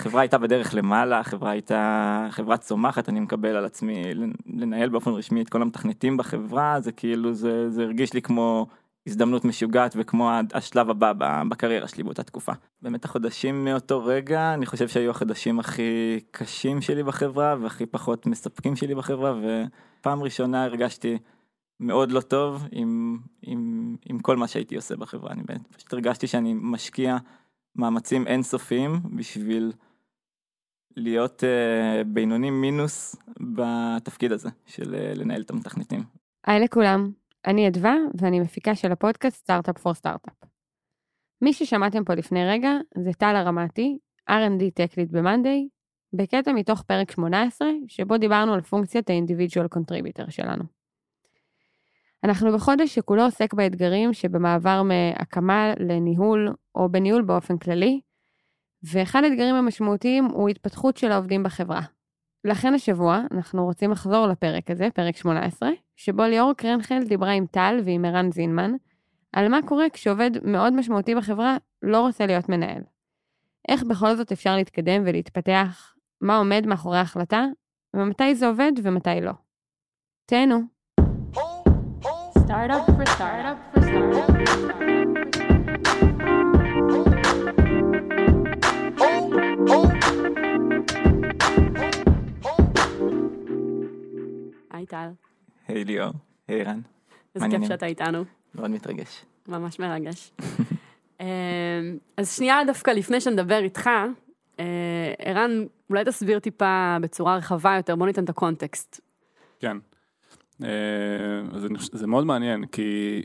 החברה הייתה בדרך למעלה, החברה הייתה חברה צומחת, אני מקבל על עצמי לנהל באופן רשמי את כל המתכנתים בחברה, זה כאילו, זה, זה הרגיש לי כמו הזדמנות משוגעת וכמו השלב הבא בקריירה שלי באותה תקופה. באמת החודשים מאותו רגע, אני חושב שהיו החודשים הכי קשים שלי בחברה והכי פחות מספקים שלי בחברה, ופעם ראשונה הרגשתי מאוד לא טוב עם, עם, עם כל מה שהייתי עושה בחברה, אני באמת פשוט הרגשתי שאני משקיע מאמצים אינסופיים בשביל להיות uh, בינוני מינוס בתפקיד הזה של uh, לנהל את המתכנתים. היי לכולם, אני אדווה ואני מפיקה של הפודקאסט סטארט-אפ פור סטארט-אפ. מי ששמעתם פה לפני רגע זה טל הרמתי, R&D Lead ב-Monday, בקטע מתוך פרק 18, שבו דיברנו על פונקציית ה-individual contributor שלנו. אנחנו בחודש שכולו עוסק באתגרים שבמעבר מהקמה לניהול או בניהול באופן כללי, ואחד האתגרים המשמעותיים הוא התפתחות של העובדים בחברה. לכן השבוע אנחנו רוצים לחזור לפרק הזה, פרק 18, שבו ליאור קרנחל דיברה עם טל ועם ערן זינמן, על מה קורה כשעובד מאוד משמעותי בחברה לא רוצה להיות מנהל. איך בכל זאת אפשר להתקדם ולהתפתח, מה עומד מאחורי ההחלטה, ומתי זה עובד ומתי לא. תהנו. Startup for startup for startup. היי טל. היי ליאור, היי רן. איזה כיף שאתה איתנו. מאוד מתרגש. ממש מרגש. אמ, אז שנייה דווקא לפני שנדבר איתך, אה, ערן, אולי תסביר טיפה בצורה רחבה יותר, בוא ניתן את הקונטקסט. כן. אה, זה, זה מאוד מעניין, כי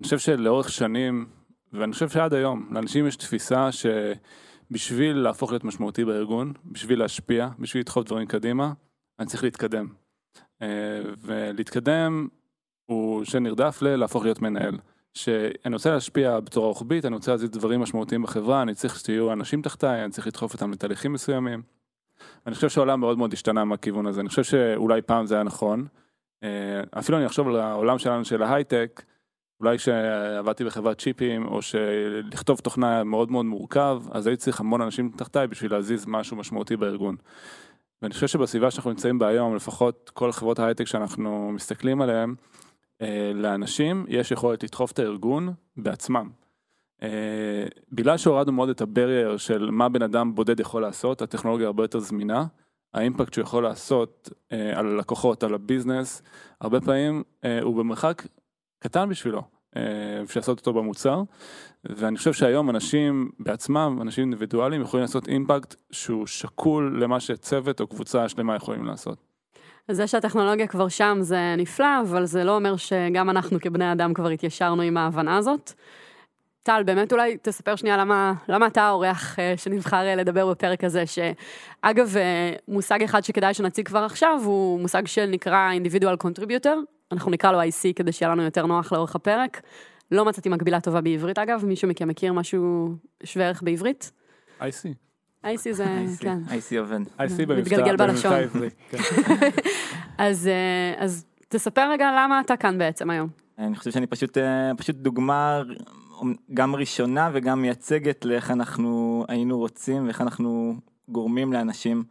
אני חושב שלאורך שנים, ואני חושב שעד היום, לאנשים יש תפיסה שבשביל להפוך להיות משמעותי בארגון, בשביל להשפיע, בשביל לדחוף דברים קדימה, אני צריך להתקדם. אה, ולהתקדם הוא שנרדף ללהפוך להיות מנהל. שאני רוצה להשפיע בצורה רוחבית, אני רוצה להזיז דברים משמעותיים בחברה, אני צריך שתהיו אנשים תחתיי, אני צריך לדחוף אותם לתהליכים מסוימים. אני חושב שהעולם מאוד מאוד השתנה מהכיוון הזה, אני חושב שאולי פעם זה היה נכון, אה, אפילו אני אחשוב על העולם שלנו של ההייטק, אולי כשעבדתי בחברת צ'יפים, או שלכתוב תוכנה מאוד מאוד מורכב, אז הייתי צריך המון אנשים תחתיי בשביל להזיז משהו משמעותי בארגון. ואני חושב שבסביבה שאנחנו נמצאים בה היום, לפחות כל חברות ההייטק שאנחנו מסתכלים עליהן, אה, לאנשים יש יכולת לדחוף את הארגון בעצמם. אה, בגלל שהורדנו מאוד את הברייר של מה בן אדם בודד יכול לעשות, הטכנולוגיה הרבה יותר זמינה, האימפקט שהוא יכול לעשות אה, על הלקוחות, על הביזנס, הרבה פעמים הוא במרחק קטן בשבילו, אפשר לעשות אותו במוצר, ואני חושב שהיום אנשים בעצמם, אנשים אינדיבידואליים, יכולים לעשות אימפקט שהוא שקול למה שצוות או קבוצה שלמה יכולים לעשות. אז זה שהטכנולוגיה כבר שם זה נפלא, אבל זה לא אומר שגם אנחנו כבני אדם כבר התיישרנו עם ההבנה הזאת. טל, באמת אולי תספר שנייה למה, למה אתה האורח אה, שנבחר אה, לדבר בפרק הזה, שאגב, אה, מושג אחד שכדאי שנציג כבר עכשיו, הוא מושג שנקרא individual contributor, אנחנו נקרא לו IC כדי שיהיה לנו יותר נוח לאורך הפרק. לא מצאתי מקבילה טובה בעברית אגב, מישהו מכם מכיר משהו שווה ערך בעברית? IC. IC זה, כן. IC עובד. IC במבטא בלשון. כן. אז תספר רגע למה אתה כאן בעצם היום. אני חושב שאני פשוט, פשוט דוגמה גם ראשונה וגם מייצגת לאיך אנחנו היינו רוצים ואיך אנחנו גורמים לאנשים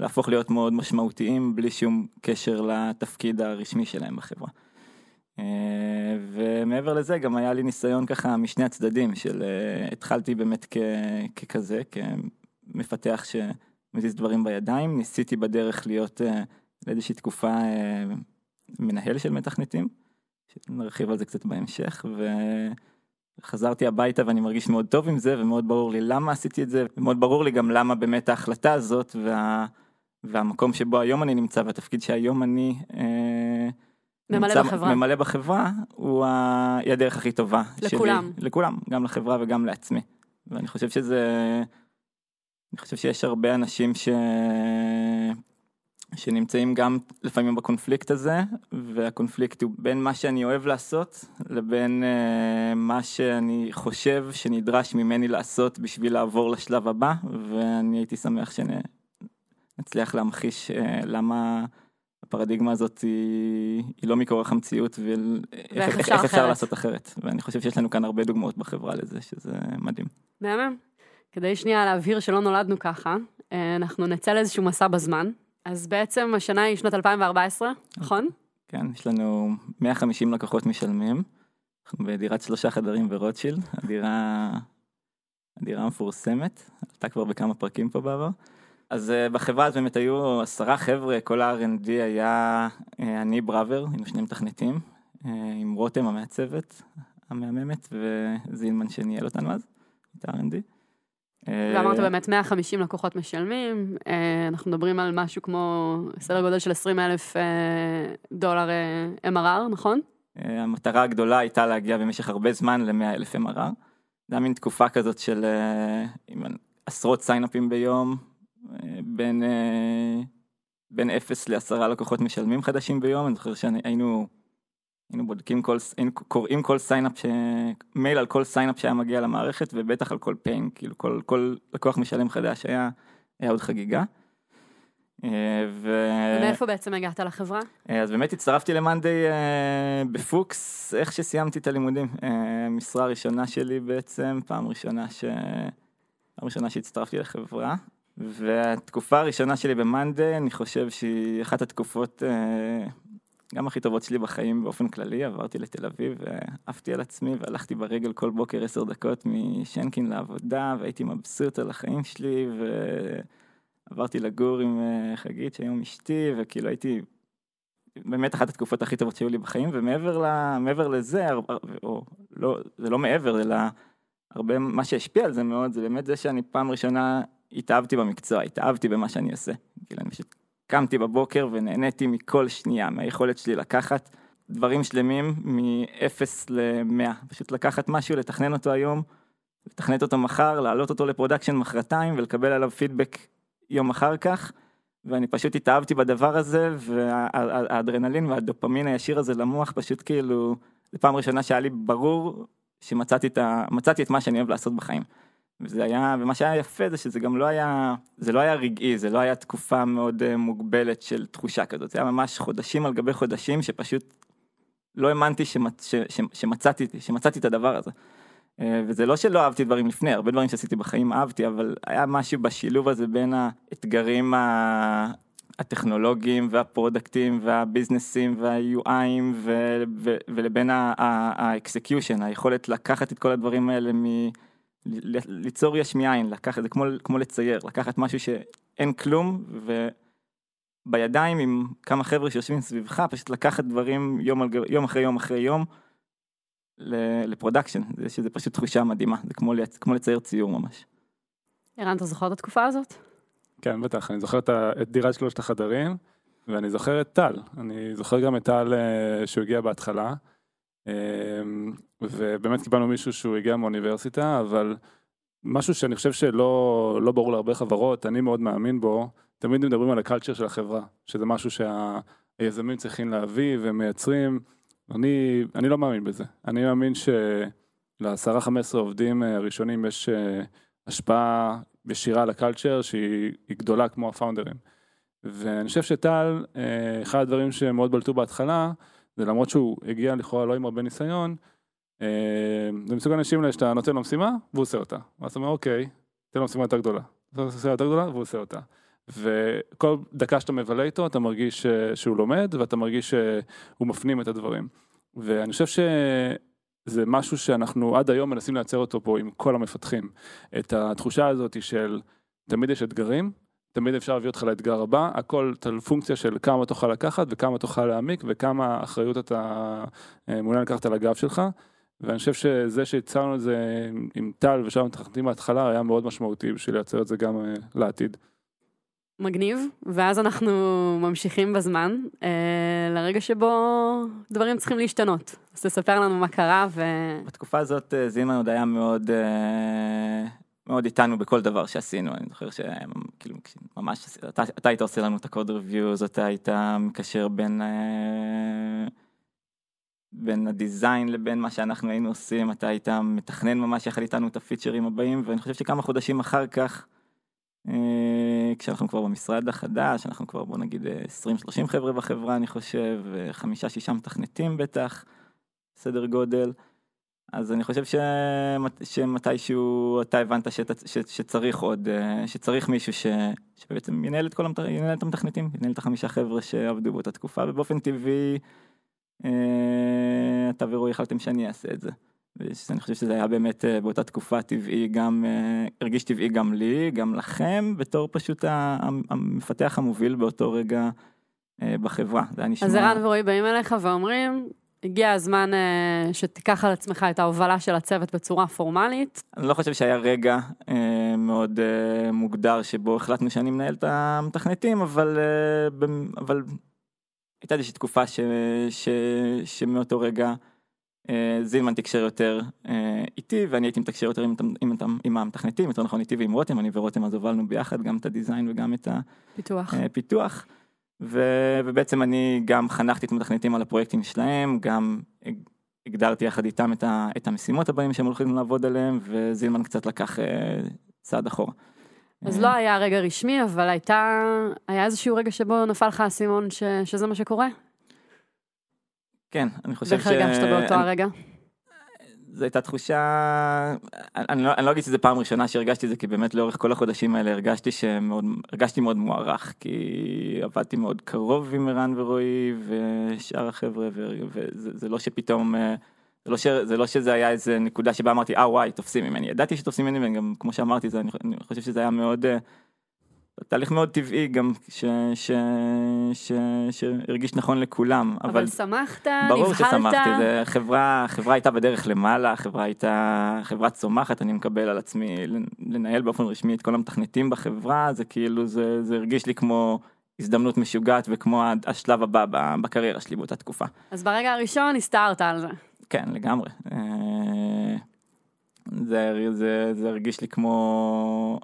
להפוך להיות מאוד משמעותיים בלי שום קשר לתפקיד הרשמי שלהם בחברה. אה, ומעבר לזה גם היה לי ניסיון ככה משני הצדדים של אה, התחלתי באמת כ, ככזה, כמפתח שמזיז דברים בידיים, ניסיתי בדרך להיות אה, לאיזושהי תקופה מנהל של מתכנתים, נרחיב על זה קצת בהמשך, ו... חזרתי הביתה ואני מרגיש מאוד טוב עם זה ומאוד ברור לי למה עשיתי את זה ומאוד ברור לי גם למה באמת ההחלטה הזאת וה, והמקום שבו היום אני נמצא והתפקיד שהיום אני אה, ממלא נמצא, בחברה, ממלא בחברה הוא ה, היא הדרך הכי טובה לכולם, שלי, לכולם, גם לחברה וגם לעצמי. ואני חושב שזה, אני חושב שיש הרבה אנשים ש... שנמצאים גם לפעמים בקונפליקט הזה, והקונפליקט הוא בין מה שאני אוהב לעשות לבין uh, מה שאני חושב שנדרש ממני לעשות בשביל לעבור לשלב הבא, ואני הייתי שמח שנצליח להמחיש uh, למה הפרדיגמה הזאת היא, היא לא מכורח המציאות ואיך אפשר, אפשר לעשות אחרת, ואני חושב שיש לנו כאן הרבה דוגמאות בחברה לזה, שזה מדהים. מהמם. כדי שנייה להבהיר שלא נולדנו ככה, אה, אנחנו נצא לאיזשהו מסע בזמן. אז בעצם השנה היא שנת 2014, נכון? כן, יש לנו 150 לקוחות משלמים. אנחנו בדירת שלושה חדרים ברוטשילד, הדירה, הדירה המפורסמת, עלתה כבר בכמה פרקים פה בעבר. אז uh, בחברה הזאת באמת היו עשרה חבר'ה, כל ה-R&D היה uh, אני בראבר, עם שני מתכנתים, uh, עם רותם המעצבת המהממת, וזילמן שניהל אותנו אז, את ה-R&D. ואמרת באמת 150 לקוחות משלמים, אנחנו מדברים על משהו כמו סדר גודל של 20 אלף דולר MRR, נכון? המטרה הגדולה הייתה להגיע במשך הרבה זמן ל-100 אלף MRR. זה היה מין תקופה כזאת של עשרות סיינאפים ביום, בין, בין 0 ל-10 לקוחות משלמים חדשים ביום, אני זוכר שהיינו היינו בודקים כל, היינו קוראים כל sign up, ש... מייל על כל sign up שהיה מגיע למערכת ובטח על כל paying, כאילו כל, כל לקוח משלם חדש היה, היה עוד חגיגה. ו... ומאיפה בעצם הגעת לחברה? אז באמת הצטרפתי ל monday בפוקס, איך שסיימתי את הלימודים. משרה ראשונה שלי בעצם, פעם ראשונה, ש... פעם ראשונה שהצטרפתי לחברה. והתקופה הראשונה שלי במאנדיי, אני חושב שהיא אחת התקופות גם הכי טובות שלי בחיים באופן כללי, עברתי לתל אביב ועפתי על עצמי והלכתי ברגל כל בוקר עשר דקות משנקין לעבודה והייתי מבסוט על החיים שלי ועברתי לגור עם חגית שהיום אשתי וכאילו הייתי באמת אחת התקופות הכי טובות שהיו לי בחיים. ומעבר ל, מעבר לזה, או לא, זה לא מעבר אלא הרבה מה שהשפיע על זה מאוד זה באמת זה שאני פעם ראשונה התאהבתי במקצוע, התאהבתי במה שאני עושה, כאילו אני פשוט קמתי בבוקר ונהניתי מכל שנייה, מהיכולת שלי לקחת דברים שלמים מ-0 ל-100, פשוט לקחת משהו, לתכנן אותו היום, לתכנת אותו מחר, להעלות אותו ל production מחרתיים ולקבל עליו פידבק יום אחר כך, ואני פשוט התאהבתי בדבר הזה, והאדרנלין והדופמין הישיר הזה למוח פשוט כאילו, זו פעם ראשונה שהיה לי ברור שמצאתי את, ה... את מה שאני אוהב לעשות בחיים. וזה היה, ומה שהיה יפה זה שזה גם לא היה, זה לא היה רגעי, זה לא היה תקופה מאוד uh, מוגבלת של תחושה כזאת, זה היה ממש חודשים על גבי חודשים שפשוט לא האמנתי שמצ, ש, ש, שמצאתי, שמצאתי את הדבר הזה. Uh, וזה לא שלא אהבתי דברים לפני, הרבה דברים שעשיתי בחיים אהבתי, אבל היה משהו בשילוב הזה בין האתגרים ה... הטכנולוגיים והפרודקטים והביזנסים וה-UIים ו- ו- ולבין ה-execution, היכולת לקחת את כל הדברים האלה מ... ליצור יש מאין, לקחת, זה כמו, כמו לצייר, לקחת משהו שאין כלום ובידיים עם כמה חבר'ה שיושבים סביבך, פשוט לקחת דברים יום, על, יום אחרי יום אחרי יום ל production, זה שזה פשוט תחושה מדהימה, זה כמו, כמו לצייר ציור ממש. ערן, אתה זוכר את התקופה הזאת? כן, בטח, אני זוכר את, את דירת שלושת החדרים, ואני זוכר את טל, אני זוכר גם את טל אה, שהוא הגיע בהתחלה. אמ, ובאמת קיבלנו מישהו שהוא הגיע מאוניברסיטה, אבל משהו שאני חושב שלא לא ברור להרבה חברות, אני מאוד מאמין בו, תמיד מדברים על הקלצ'ר של החברה, שזה משהו שהיזמים צריכים להביא ומייצרים, אני, אני לא מאמין בזה, אני מאמין שלעשרה חמש עשרה עובדים הראשונים יש אה, השפעה ישירה על הקלצ'ר שהיא גדולה כמו הפאונדרים. ואני חושב שטל, אה, אחד הדברים שמאוד בלטו בהתחלה, זה למרות שהוא הגיע לכאורה לא עם הרבה ניסיון, אה, זה מסוג האנשים שאתה נותן לו משימה והוא עושה אותה. ואז אתה אומר אוקיי, תן לו משימה יותר גדולה. אתה עושה יותר גדולה והוא עושה אותה. וכל דקה שאתה מבלה איתו אתה מרגיש שהוא לומד ואתה מרגיש שהוא מפנים את הדברים. ואני חושב שזה משהו שאנחנו עד היום מנסים לייצר אותו פה עם כל המפתחים. את התחושה הזאת של תמיד יש אתגרים, תמיד אפשר להביא אותך לאתגר הבא, הכל פונקציה של כמה תוכל לקחת וכמה תוכל להעמיק וכמה אחריות אתה אה, מעוניין לקחת על הגב שלך. ואני חושב שזה שהצענו את זה עם טל ושם מתכנתים בהתחלה היה מאוד משמעותי בשביל לייצר את זה גם אה, לעתיד. מגניב, ואז אנחנו ממשיכים בזמן אה, לרגע שבו דברים צריכים להשתנות. אז תספר לנו מה קרה ו... בתקופה הזאת זימן עוד היה מאוד מאוד איתנו בכל דבר שעשינו, אני זוכר שכאילו ממש, אתה, אתה היית עושה לנו את הקוד ריוויוז, אתה היית מקשר בין, אה, בין הדיזיין לבין מה שאנחנו היינו עושים, אתה היית מתכנן ממש יחד איתנו את הפיצ'רים הבאים, ואני חושב שכמה חודשים אחר כך, אה, כשאנחנו כבר במשרד החדש, אנחנו כבר בוא נגיד 20-30 חבר'ה בחברה אני חושב, חמישה שישה מתכנתים בטח, סדר גודל. אז אני חושב שמת, שמתישהו אתה הבנת שת, ש, שצריך עוד, אה, שצריך מישהו ש, שבעצם ינהל את כל המת, ינהל את המתכנתים, ינהל את החמישה חבר'ה שעבדו באותה תקופה, ובאופן טבעי אה, אתה ורועי החלטתם שאני אעשה את זה. ואני חושב שזה היה באמת אה, באותה תקופה טבעי גם, אה, הרגיש טבעי גם לי, גם לכם, בתור פשוט המפתח המוביל באותו רגע בחברה. זה היה נשמע... אז ערן ורועי באים אליך ואומרים, הגיע הזמן שתיקח על עצמך את ההובלה של הצוות בצורה פורמלית. אני לא חושב שהיה רגע מאוד מוגדר שבו החלטנו שאני מנהל את המתכנתים, אבל, אבל הייתה איזושהי תקופה ש, ש, שמאותו רגע אה, זילמן תקשר יותר אה, איתי ואני הייתי מתקשר יותר עם, עם, עם, עם המתכנתים, יותר נכון איתי ועם רותם, אני ורותם אז הובלנו ביחד גם את הדיזיין וגם את הפיתוח. אה, ו, ובעצם אני גם חנכתי את המתכנתים על הפרויקטים שלהם, גם הגדרתי יחד איתם את, ה, את המשימות הבאים שהם הולכים לעבוד עליהם וזילמן קצת לקח צעד אחורה. אז לא היה רגע רשמי, אבל הייתה, היה איזשהו רגע שבו נפל לך האסימון שזה מה שקורה? כן, אני חושב ש... ואיך הרגשת באותו הרגע? זו הייתה תחושה, אני לא, אני לא אגיד שזה פעם ראשונה שהרגשתי את זה, כי באמת לאורך כל החודשים האלה הרגשתי שמאוד, הרגשתי מאוד מוערך, כי עבדתי מאוד קרוב עם ערן ורועי ושאר החבר'ה, וזה לא שפתאום, זה לא, ש, זה לא שזה היה איזה נקודה שבה אמרתי, אה וואי, תופסים ממני, ידעתי שתופסים ממני, וגם כמו שאמרתי, זה, אני, אני חושב שזה היה מאוד... תהליך מאוד טבעי גם שהרגיש נכון לכולם. אבל, אבל שמחת, נבחלת. ברור ששמחתי, זה חברה, חברה הייתה בדרך למעלה, חברה הייתה חברה צומחת, אני מקבל על עצמי לנהל באופן רשמי את כל המתכנתים בחברה, זה כאילו, זה, זה הרגיש לי כמו הזדמנות משוגעת וכמו השלב הבא בקריירה שלי באותה תקופה. אז ברגע הראשון הסתערת על זה. כן, לגמרי. אה, זה, זה, זה הרגיש לי כמו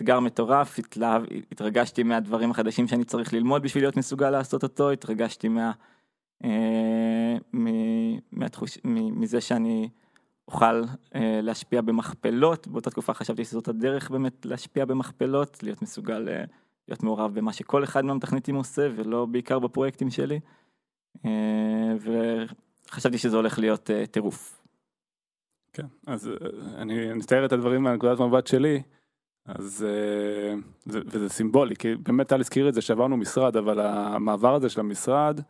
אתגר מטורף, התלהב, התרגשתי מהדברים החדשים שאני צריך ללמוד בשביל להיות מסוגל לעשות אותו, התרגשתי מה, אה, מ, מהתחוש, מ, מזה שאני אוכל אה, להשפיע במכפלות, באותה תקופה חשבתי שזאת הדרך באמת להשפיע במכפלות, להיות מסוגל אה, להיות מעורב במה שכל אחד מהמתכנתים עושה ולא בעיקר בפרויקטים שלי, אה, וחשבתי שזה הולך להיות אה, טירוף. כן, אז אה, אני אתאר את הדברים מהנקודת מבט שלי. אז אה, זה, וזה סימבולי, כי באמת טל הזכיר את זה שעברנו משרד, אבל המעבר הזה של המשרד,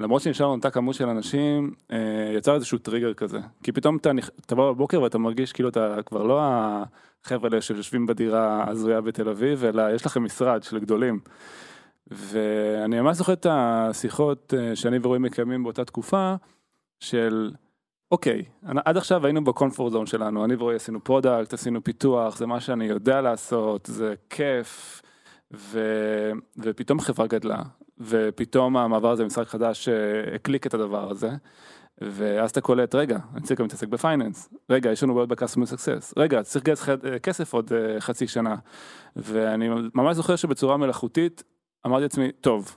למרות שנשארנו אותה כמות של אנשים, אה, יצר איזשהו טריגר כזה. כי פתאום אתה, בא בבוקר ואתה מרגיש כאילו אתה כבר לא החבר'ה האלה שיושבים בדירה הזויה בתל אביב, אלא יש לכם משרד של גדולים. ואני ממש זוכר את השיחות אה, שאני ורועי מקיימים באותה תקופה, של אוקיי, עד עכשיו היינו ב comfort zone שלנו, אני ורועי עשינו product, עשינו פיתוח, זה מה שאני יודע לעשות, זה כיף, ו... ופתאום החברה גדלה, ופתאום המעבר הזה למשחק חדש אה, הקליק את הדבר הזה, ואז אתה קולט, רגע, אני צריך גם להתעסק ב finance, רגע, יש לנו בעיות ב-customer success, רגע, צריך לגייס אה, כסף עוד אה, חצי שנה, ואני ממש זוכר שבצורה מלאכותית אמרתי לעצמי, טוב,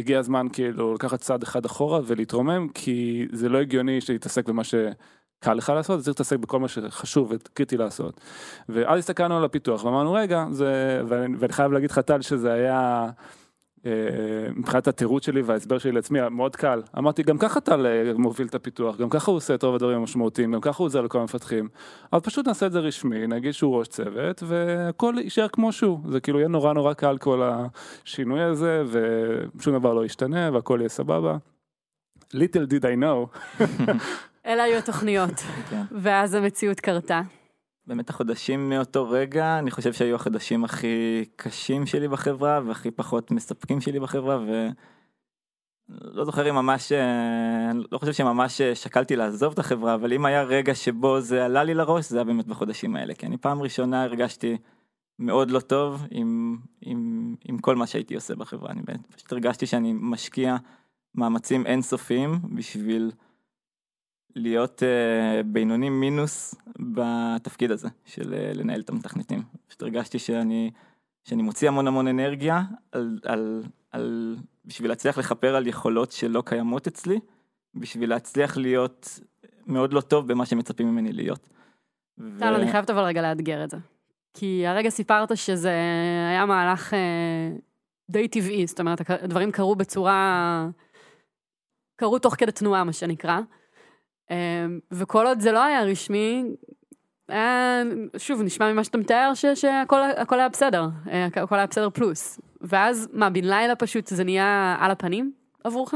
הגיע הזמן כאילו לקחת צעד אחד אחורה ולהתרומם, כי זה לא הגיוני שתתעסק במה שקל לך לעשות, צריך להתעסק בכל מה שחשוב וקריטי לעשות. ואז הסתכלנו על הפיתוח ואמרנו רגע, זה, ואני, ואני חייב להגיד לך טל שזה היה מבחינת התירוץ שלי וההסבר שלי לעצמי מאוד קל אמרתי גם ככה טל אה, מוביל את הפיתוח גם ככה הוא עושה את רוב הדברים המשמעותיים גם ככה הוא עוזר לכל המפתחים אבל פשוט נעשה את זה רשמי נגיד שהוא ראש צוות והכל יישאר כמו שהוא זה כאילו יהיה נורא נורא קל כל השינוי הזה ושום דבר לא ישתנה והכל יהיה סבבה. little did I know. אלה היו התוכניות כן. ואז המציאות קרתה. באמת החודשים מאותו רגע, אני חושב שהיו החודשים הכי קשים שלי בחברה והכי פחות מספקים שלי בחברה ולא זוכר אם ממש, אה, לא חושב שממש שקלתי לעזוב את החברה, אבל אם היה רגע שבו זה עלה לי לראש, זה היה באמת בחודשים האלה, כי אני פעם ראשונה הרגשתי מאוד לא טוב עם, עם, עם כל מה שהייתי עושה בחברה, אני באמת פשוט הרגשתי שאני משקיע מאמצים אינסופיים בשביל להיות uh, בינוני מינוס בתפקיד הזה של uh, לנהל את המתכנתים. פשוט הרגשתי שאני, שאני מוציא המון המון אנרגיה על, על, על, בשביל להצליח לכפר על יכולות שלא קיימות אצלי, בשביל להצליח להיות מאוד לא טוב במה שמצפים ממני להיות. טל, ו... אני חייבת אבל רגע לאתגר את זה. כי הרגע סיפרת שזה היה מהלך אה, די טבעי, זאת אומרת, הדברים קרו בצורה... קרו תוך כדי תנועה, מה שנקרא. וכל עוד זה לא היה רשמי, היה, שוב, נשמע ממה שאתה מתאר ש, שהכל היה בסדר, הכל היה בסדר פלוס. ואז, מה, בן לילה פשוט זה נהיה על הפנים עבורך?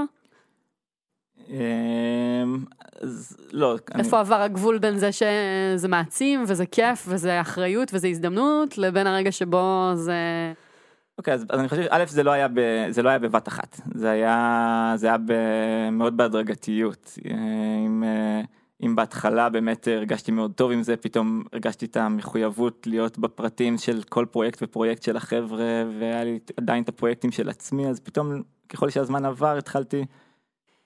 אמ, אז לא. איפה עבר הגבול בין זה שזה מעצים וזה כיף וזה אחריות וזה הזדמנות לבין הרגע שבו זה... אוקיי, אז, אז אני חושב, א', זה לא היה, ב, זה לא היה בבת אחת, זה היה, זה היה ב, מאוד בהדרגתיות. אם, אם בהתחלה באמת הרגשתי מאוד טוב עם זה, פתאום הרגשתי את המחויבות להיות בפרטים של כל פרויקט ופרויקט של החבר'ה, והיה לי עדיין את הפרויקטים של עצמי, אז פתאום, ככל שהזמן עבר, התחלתי...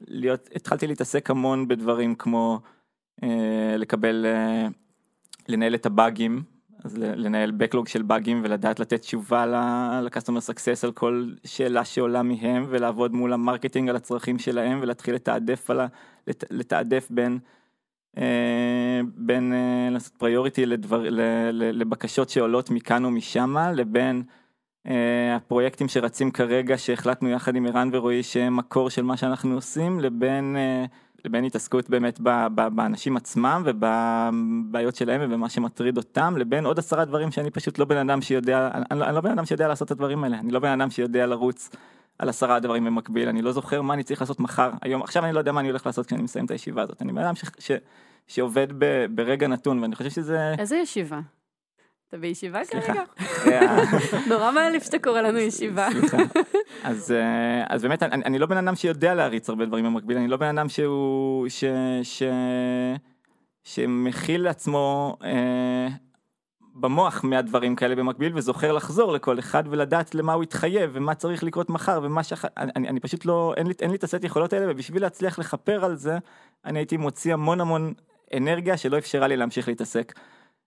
להיות, התחלתי להתעסק המון בדברים כמו אה, לקבל, אה, לנהל את הבאגים, אז לנהל backlog של באגים ולדעת לתת תשובה ל-customer success על כל שאלה שעולה מהם ולעבוד מול ה marketing על הצרכים שלהם ולהתחיל לתעדף, על ה, לת, לתעדף בין, אה, בין אה, לעשות priority לדבר, לבקשות שעולות מכאן ומשמה לבין אה, הפרויקטים שרצים כרגע שהחלטנו יחד עם ערן ורועי שהם מקור של מה שאנחנו עושים לבין אה, לבין התעסקות באמת באנשים עצמם ובבעיות שלהם ובמה שמטריד אותם לבין עוד עשרה דברים שאני פשוט לא בן אדם שיודע אני, אני לא בן אדם שיודע לעשות את הדברים האלה. אני לא בן אדם שיודע לרוץ על עשרה דברים במקביל. אני לא זוכר מה אני צריך לעשות מחר היום עכשיו אני לא יודע מה אני הולך לעשות כשאני מסיים את הישיבה הזאת. אני בן אדם ש, ש, שעובד ב, ברגע נתון ואני חושב שזה איזה ישיבה. אתה בישיבה כרגע? אה, נורא מאלף שאתה קורא לנו ישיבה. אז, אה, אז באמת, אני, אני לא בן אדם שיודע להריץ הרבה דברים במקביל, אני לא בן אדם שהוא, ש, ש, שמכיל לעצמו אה, במוח מהדברים כאלה במקביל וזוכר לחזור לכל אחד ולדעת למה הוא התחייב ומה צריך לקרות מחר ומה ש... אני, אני פשוט לא, אין לי, אין לי את הסט יכולות האלה ובשביל להצליח לכפר על זה, אני הייתי מוציא המון המון אנרגיה שלא אפשרה לי להמשיך להתעסק.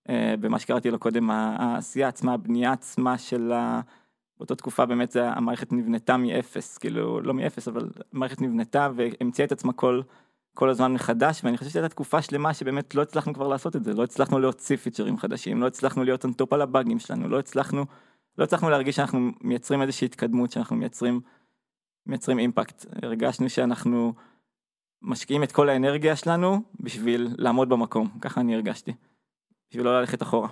אה, במה שקראתי לו קודם, העשייה עצמה, הבנייה עצמה של ה... באותה תקופה באמת זה, המערכת נבנתה מאפס, כאילו לא מאפס אבל המערכת נבנתה והמציאה את עצמה כל, כל הזמן מחדש ואני חושב שהייתה תקופה שלמה שבאמת לא הצלחנו כבר לעשות את זה, לא הצלחנו להוציא פיצ'רים חדשים, לא הצלחנו להיות top על הבאגים שלנו, לא הצלחנו, לא הצלחנו להרגיש שאנחנו מייצרים איזושהי התקדמות, שאנחנו מייצרים, מייצרים אימפקט, הרגשנו שאנחנו משקיעים את כל האנרגיה שלנו בשביל לעמוד במקום, ככה אני הרגשתי. בשביל לא ללכת אחורה.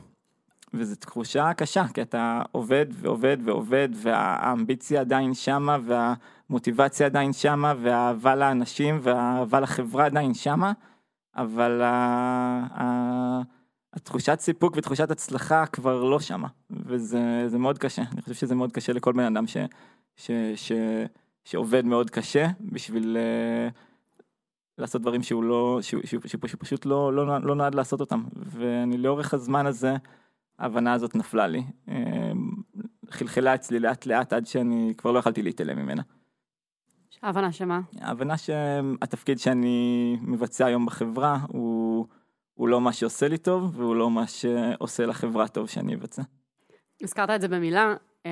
וזו תחושה קשה, כי אתה עובד ועובד ועובד, והאמביציה עדיין שמה, והמוטיבציה עדיין שמה, והאהבה לאנשים, והאהבה לחברה עדיין שמה, אבל התחושת סיפוק ותחושת הצלחה כבר לא שמה, וזה מאוד קשה. אני חושב שזה מאוד קשה לכל בן אדם ש, ש, ש, שעובד מאוד קשה בשביל... Uh, לעשות דברים שהוא לא, שהוא, שהוא, שהוא, שהוא פשוט לא, לא, לא נועד לעשות אותם. ואני לאורך הזמן הזה, ההבנה הזאת נפלה לי. אמ, חלחלה אצלי לאט לאט עד שאני כבר לא יכלתי להתעלם ממנה. ההבנה שמה? ההבנה שהתפקיד שאני מבצע היום בחברה הוא, הוא לא מה שעושה לי טוב והוא לא מה שעושה לחברה טוב שאני אבצע. הזכרת את זה במילה, אמ,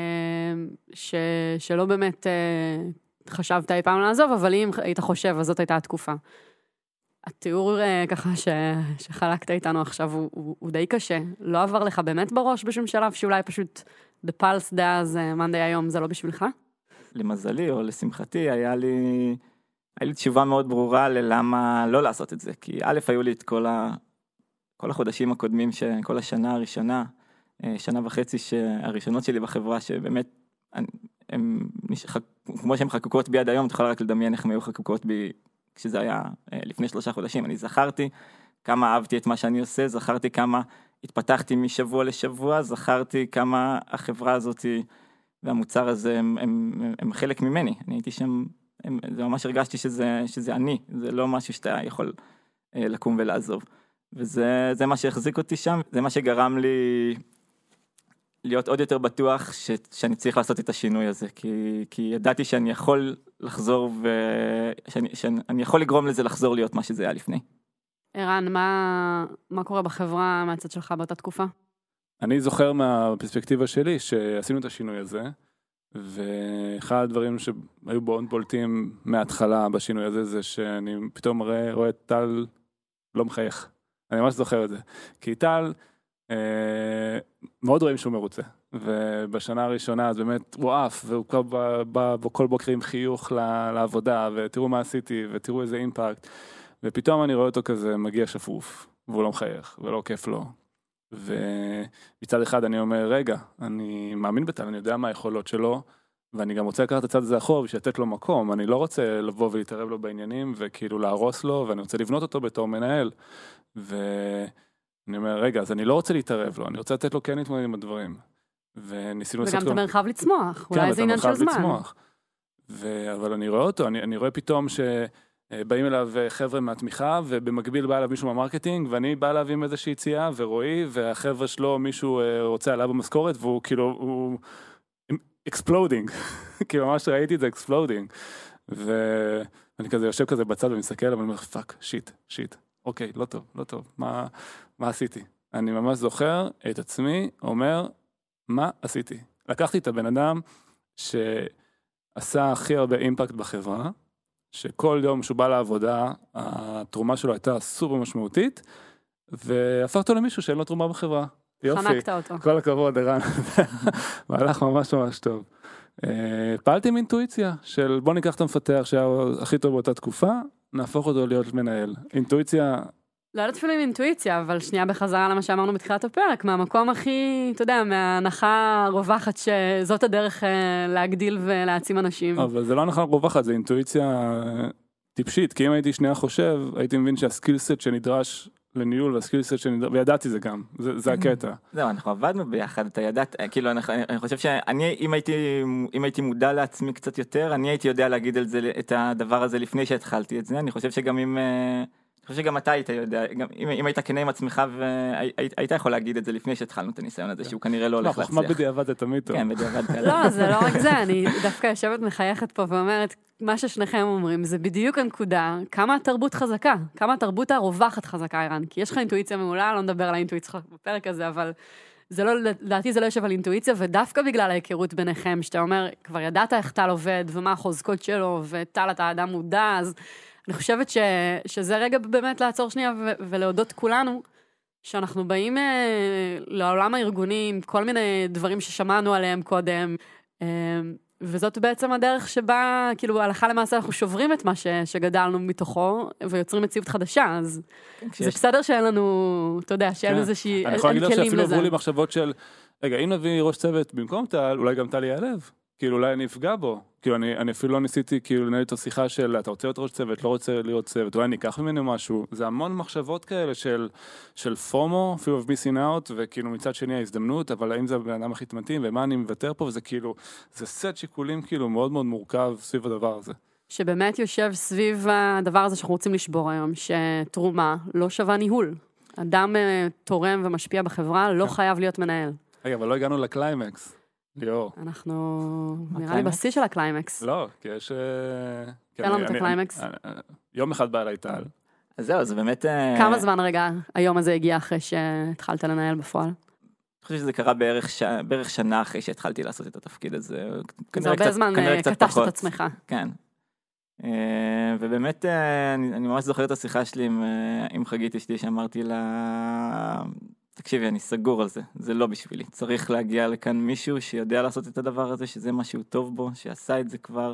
ש, שלא באמת אה, חשבת אי פעם לעזוב, אבל אם היית חושב, אז זאת הייתה התקופה. התיאור אה, ככה ש... שחלקת איתנו עכשיו הוא, הוא, הוא די קשה. לא עבר לך באמת בראש בשום שלב שאולי פשוט בפלס דאז, מאנדי היום, זה לא בשבילך? למזלי או לשמחתי, היה לי, היה לי תשובה מאוד ברורה ללמה לא לעשות את זה. כי א', היו לי את כל, ה... כל החודשים הקודמים, ש... כל השנה הראשונה, אה, שנה וחצי הראשונות שלי בחברה, שבאמת הם, כמו שהן חקוקות בי עד היום, את יכולה רק לדמיין איך הן היו חקוקות בי כשזה היה אה, לפני שלושה חודשים. אני זכרתי כמה אהבתי את מה שאני עושה, זכרתי כמה התפתחתי משבוע לשבוע, זכרתי כמה החברה הזאת והמוצר הזה הם, הם, הם, הם חלק ממני. אני הייתי שם, הם, זה ממש הרגשתי שזה, שזה אני, זה לא משהו שאתה יכול אה, לקום ולעזוב. וזה מה שהחזיק אותי שם, זה מה שגרם לי להיות עוד יותר בטוח ש, שאני צריך לעשות את השינוי הזה, כי, כי ידעתי שאני יכול לחזור ושאני שאני יכול לגרום לזה לחזור להיות מה שזה היה לפני. ערן, מה, מה קורה בחברה מהצד שלך באותה תקופה? אני זוכר מהפרספקטיבה שלי שעשינו את השינוי הזה, ואחד הדברים שהיו מאוד בולטים מההתחלה בשינוי הזה, זה שאני פתאום רואה, רואה את טל לא מחייך. אני ממש זוכר את זה. כי טל, מאוד רואים שהוא מרוצה, ובשנה הראשונה אז באמת הוא עף, והוא כבר בא כל בוקר עם חיוך לעבודה, ותראו מה עשיתי, ותראו איזה אימפקט, ופתאום אני רואה אותו כזה מגיע שפוף, והוא לא מחייך, ולא כיף לו. ומצד אחד אני אומר, רגע, אני מאמין בטל, אני יודע מה היכולות שלו, ואני גם רוצה לקחת את הצד הזה אחורה בשביל לתת לו מקום, אני לא רוצה לבוא ולהתערב לו בעניינים וכאילו להרוס לו, ואני רוצה לבנות אותו בתור מנהל. ואני אומר, רגע, אז אני לא רוצה להתערב לו, אני רוצה לתת לו כן להתמודד עם הדברים. וניסינו לעשות... וגם את המרחב לצמוח, כן, אולי זה עניין של זמן. לצמוח. ו... אבל אני רואה אותו, אני, אני רואה פתאום שבאים אליו חבר'ה מהתמיכה, ובמקביל בא אליו מישהו מה marketing, ואני בא אליו עם איזושהי יציאה, ורועי, והחבר'ה שלו, מישהו אה, רוצה עליה במשכורת, והוא כאילו, הוא exploding, כי ממש ראיתי את זה exploding. ואני כזה יושב כזה בצד ומסתכל ואני אומר fuck, shit, shit, אוקיי, לא טוב, לא טוב, מה, מה עשיתי? אני ממש זוכר את עצמי אומר, מה עשיתי? לקחתי את הבן אדם שעשה הכי הרבה אימפקט בחברה, שכל יום שהוא בא לעבודה, התרומה שלו הייתה סופר משמעותית, והפך אותו למישהו שאין לו תרומה בחברה. יופי. חנקת אותו. כל הכבוד, ערן. מהלך ממש ממש טוב. אה, פעלתי עם אינטואיציה של בוא ניקח את המפתח שהיה הכי טוב באותה תקופה, נהפוך אותו להיות מנהל. אינטואיציה... לא יודעת אפילו עם אינטואיציה, אבל שנייה בחזרה למה שאמרנו בתחילת הפרק, מהמקום הכי, אתה יודע, מההנחה הרווחת שזאת הדרך אה, להגדיל ולהעצים אנשים. אבל זה לא הנחה רווחת, זה אינטואיציה אה, טיפשית, כי אם הייתי שנייה חושב, הייתי מבין שהסקילסט שנדרש לניהול והסקילסט שאני, וידעתי זה גם, זה, זה הקטע. זהו, אנחנו עבדנו ביחד, אתה ידעת, כאילו, אני, אני חושב שאני, אם הייתי, אם הייתי מודע לעצמי קצת יותר, אני הייתי יודע להגיד על זה, את הדבר הזה לפני שהתחלתי את זה, אני חושב שגם אם... אה, אני חושב שגם אתה היית יודע, גם אם, אם היית כנה עם עצמך והיית יכול להגיד את זה לפני שהתחלנו את הניסיון הזה, שהוא כנראה לא הולך להצליח. חוכמה בדיעבד זה תמיד טוב. כן, בדיעבד. לא, זה לא רק זה, אני דווקא יושבת מחייכת פה ואומרת, מה ששניכם אומרים, זה בדיוק הנקודה, כמה התרבות חזקה, כמה התרבות הרווחת חזקה, ערן, כי יש לך אינטואיציה מעולה, לא נדבר על האינטואיציה שלך בפרק הזה, אבל זה לא, לדעתי זה לא יושב על אינטואיציה, ודווקא בגלל ההיכרות ביניכם, שאתה אומר, כבר ידעת איך טל עובד, ומה החוזקות שלו, וטל אתה אדם מודע, אז אני חושבת ש, שזה רגע באמת לעצור שנייה ו, ולהודות כולנו, שאנחנו באים אה, לעולם הארגוני עם כל מיני דברים ששמענו עליהם קודם, אה, וזאת בעצם הדרך שבה, כאילו, הלכה למעשה אנחנו שוברים את מה ש, שגדלנו מתוכו, ויוצרים מציאות חדשה, אז כן, זה בסדר שאין לנו, אתה יודע, שאין כן. איזושהי, אין כלים לזה. אני יכול להגיד לך שאפילו עברו לי מחשבות של, רגע, אם נביא ראש צוות במקום טל, אולי גם טל ייעלב. כאילו אולי אני אפגע בו, כאילו אני, אני אפילו לא ניסיתי כאילו לנהל איתו שיחה של אתה רוצה להיות ראש צוות, לא רוצה להיות צוות, אולי אני אקח ממנו משהו, זה המון מחשבות כאלה של, של פומו, אפילו of missing out, וכאילו מצד שני ההזדמנות, אבל האם זה הבן אדם הכי מתאים ומה אני מוותר פה, וזה כאילו, זה סט שיקולים כאילו מאוד מאוד מורכב סביב הדבר הזה. שבאמת יושב סביב הדבר הזה שאנחנו רוצים לשבור היום, שתרומה לא שווה ניהול. אדם אה, תורם ומשפיע בחברה לא כן. חייב להיות מנהל. רגע, אבל לא הגענו לקליימקס. ליאור. אנחנו נראה לי בשיא של הקליימקס. לא, כי יש... אה, תן לנו את הקליימקס. אה, יום אחד בא אליי טל. אז זהו, זה באמת... אה, כמה זמן רגע היום הזה הגיע אחרי שהתחלת לנהל בפועל? אני חושב שזה קרה בערך, ש... בערך שנה אחרי שהתחלתי לעשות את התפקיד הזה. זה הרבה קצת, זמן קטשת את עצמך. כן. ובאמת, אני, אני ממש זוכר את השיחה שלי עם, עם חגית אשתי, שאמרתי לה, תקשיבי, אני סגור על זה, זה לא בשבילי. צריך להגיע לכאן מישהו שיודע לעשות את הדבר הזה, שזה מה שהוא טוב בו, שעשה את זה כבר,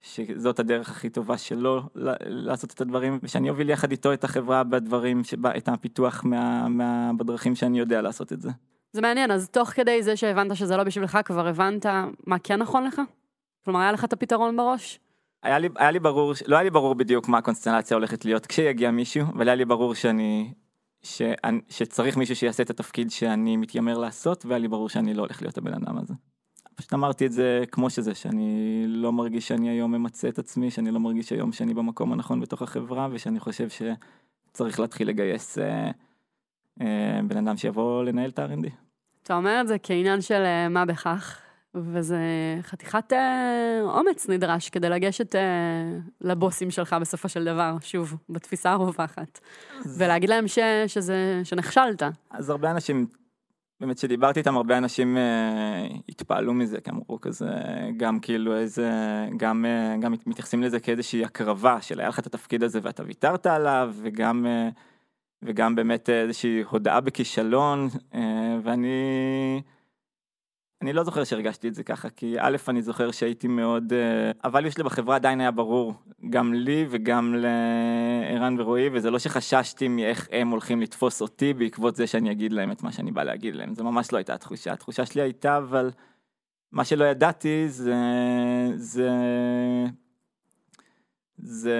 שזאת הדרך הכי טובה שלו לעשות את הדברים, ושאני אוביל יחד איתו את החברה בדברים, שבה, את הפיתוח מה, מה, בדרכים שאני יודע לעשות את זה. זה מעניין, אז תוך כדי זה שהבנת שזה לא בשבילך, כבר הבנת מה כן נכון לך? כלומר, היה לך את הפתרון בראש? היה לי, היה לי ברור, לא היה לי ברור בדיוק מה הקונסטלציה הולכת להיות כשיגיע מישהו, אבל היה לי ברור שאני שאני, שצריך מישהו שיעשה את התפקיד שאני מתיימר לעשות, והיה לי ברור שאני לא הולך להיות הבן אדם הזה. פשוט אמרתי את זה כמו שזה, שאני לא מרגיש שאני היום ממצה את עצמי, שאני לא מרגיש היום שאני במקום הנכון בתוך החברה, ושאני חושב שצריך להתחיל לגייס אה, אה, בן אדם שיבוא לנהל את ה-R&D. אתה אומר את זה כעניין של אה, מה בכך, וזה חתיכת אה, אומץ נדרש כדי לגשת אה, לבוסים שלך בסופו של דבר, שוב, בתפיסה הרווחת, ולהגיד להם ש, שזה, שנכשלת. אז הרבה אנשים, באמת שדיברתי איתם, הרבה אנשים אה, התפעלו מזה, כי אמרו כזה, גם כאילו איזה, גם, אה, גם מתייחסים לזה כאיזושהי הקרבה של היה לך את התפקיד הזה ואתה ויתרת עליו, וגם... אה, וגם באמת איזושהי הודעה בכישלון, אה, ואני אני לא זוכר שהרגשתי את זה ככה, כי א', אני זוכר שהייתי מאוד... אה, הvalue שלי בחברה עדיין היה ברור, גם לי וגם לערן ורועי, וזה לא שחששתי מאיך הם הולכים לתפוס אותי בעקבות זה שאני אגיד להם את מה שאני בא להגיד להם, זה ממש לא הייתה התחושה. התחושה שלי הייתה, אבל מה שלא ידעתי זה... זה... זה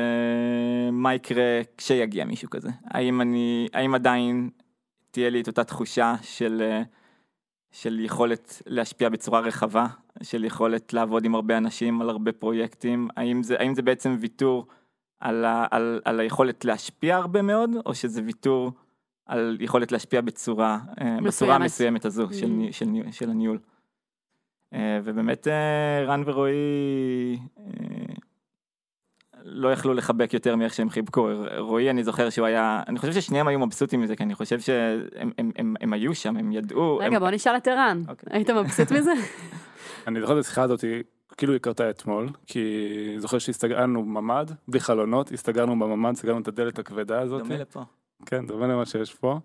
מה יקרה כשיגיע מישהו כזה. האם אני... האם עדיין תהיה לי את אותה תחושה של... אה, של יכולת להשפיע בצורה רחבה, של יכולת לעבוד עם הרבה אנשים על הרבה פרויקטים, האם זה, האם זה בעצם ויתור על, ה, על, על היכולת להשפיע הרבה מאוד, או שזה ויתור על יכולת להשפיע בצורה, אה, מסוימת. בצורה המסוימת הזו mm. של, של, של הניהול. אה, ובאמת אה, רן ורועי לא יכלו לחבק יותר מאיך שהם חיבקו. רועי, אני זוכר שהוא היה, אני חושב ששניהם היו מבסוטים מזה, כי אני חושב שהם הם, הם, הם היו שם, הם ידעו. רגע, הם... בוא נשאל את ערן, okay. אוקיי. היית מבסוט מזה? אני זוכר את השיחה הזאת, כאילו היא קרתה אתמול, כי זוכר שהסתגרנו בממ"ד, בלי חלונות, הסתגרנו בממ"ד, סגרנו את הדלת הכבדה הזאת. דומה לפה. כן, דומה למה שיש פה.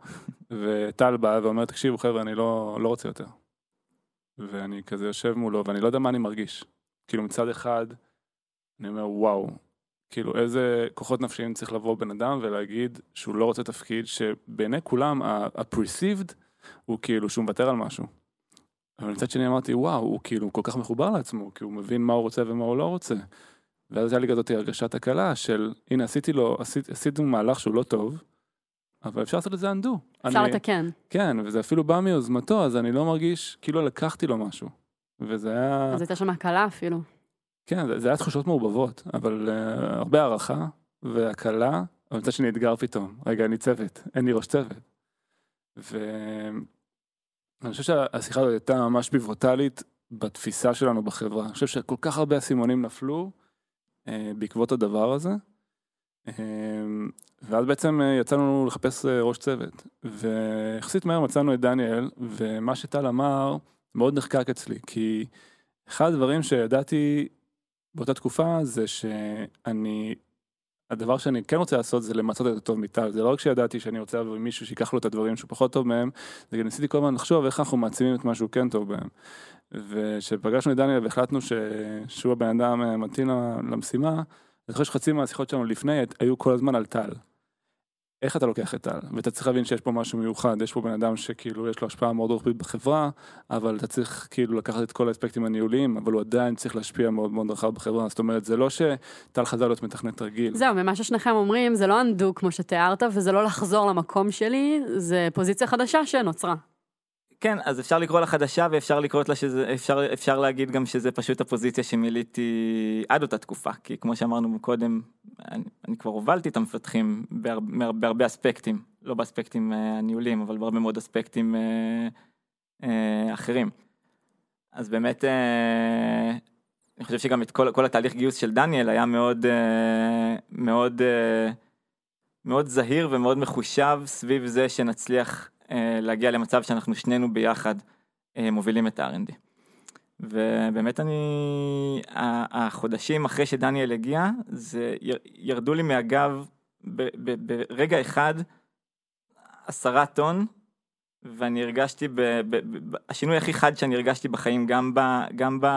וטל בא ואומר, תקשיבו חבר'ה, אני לא, לא רוצה יותר. ואני כזה יושב מולו, ואני לא יודע מה אני מרגיש. כאילו מצד אחד, אני אומר, וואו, כאילו איזה כוחות נפשיים צריך לבוא בן אדם ולהגיד שהוא לא רוצה תפקיד שבעיני כולם ה-perceived הוא כאילו שהוא מוותר על משהו. אבל מצד שני אמרתי וואו הוא כאילו כל כך מחובר לעצמו כי הוא מבין מה הוא רוצה ומה הוא לא רוצה. ואז היה לי כזאת הרגשת הקלה של הנה עשיתי לו עשית, עשיתי מהלך שהוא לא טוב. אבל אפשר לעשות את זה undo. אפשר לתקן. כן וזה אפילו בא מיוזמתו אז אני לא מרגיש כאילו לקחתי לו משהו. וזה היה... אז הייתה שם הקלה אפילו. כן, זה, היה תחושות מעורבבות, אבל uh, הרבה הערכה והקלה, אבל מצד שני אתגר פתאום, רגע, לי צוות, אין לי ראש צוות. ואני חושב שהשיחה הזאת הייתה ממש פיבוטלית בתפיסה שלנו בחברה. אני חושב שכל כך הרבה אסימונים נפלו uh, בעקבות הדבר הזה. Uh, ואז בעצם uh, יצאנו לחפש ראש צוות. ויחסית מהר מצאנו את דניאל, ומה שטל אמר מאוד נחקק אצלי, כי אחד הדברים שידעתי באותה תקופה זה שאני, הדבר שאני כן רוצה לעשות זה למצות את הטוב מטל, זה לא רק שידעתי שאני רוצה לעבור עם מישהו שיקח לו את הדברים שהוא פחות טוב מהם, זה גם ניסיתי כל הזמן לחשוב איך אנחנו מעצימים את מה שהוא כן טוב בהם. וכשפגשנו את דניאל והחלטנו ש... שהוא הבן אדם אה, מתאים למשימה, אני חושב שחצי מהשיחות שלנו לפני היו כל הזמן על טל. איך אתה לוקח את טל, ואתה צריך להבין שיש פה משהו מיוחד, יש פה בן אדם שכאילו יש לו השפעה מאוד רוחבית בחברה, אבל אתה צריך כאילו לקחת את כל האספקטים הניהוליים, אבל הוא עדיין צריך להשפיע מאוד מאוד רחב בחברה, זאת אומרת זה לא שטל חזר להיות מתכנת רגיל. זהו, ומה ששניכם אומרים זה לא אנדו כמו שתיארת, וזה לא לחזור למקום שלי, זה פוזיציה חדשה שנוצרה. כן, אז אפשר לקרוא לה חדשה ואפשר לקרוא לה שזה, אפשר, אפשר להגיד גם שזה פשוט הפוזיציה שמילאתי עד אותה תקופה, כי כמו שאמרנו קודם, אני, אני כבר הובלתי את המפתחים בהרבה, בהרבה אספקטים, לא באספקטים אה, הניהולים, אבל בהרבה מאוד אספקטים אה, אה, אחרים. אז באמת, אה, אני חושב שגם את כל, כל התהליך גיוס של דניאל היה מאוד, אה, מאוד, אה, מאוד זהיר ומאוד מחושב סביב זה שנצליח להגיע למצב שאנחנו שנינו ביחד אה, מובילים את ה-R&D. ובאמת אני, החודשים אחרי שדניאל הגיע, זה ירדו לי מהגב ברגע אחד עשרה טון, ואני הרגשתי, ב, ב, ב, השינוי הכי חד שאני הרגשתי בחיים, גם, ב, גם, ב,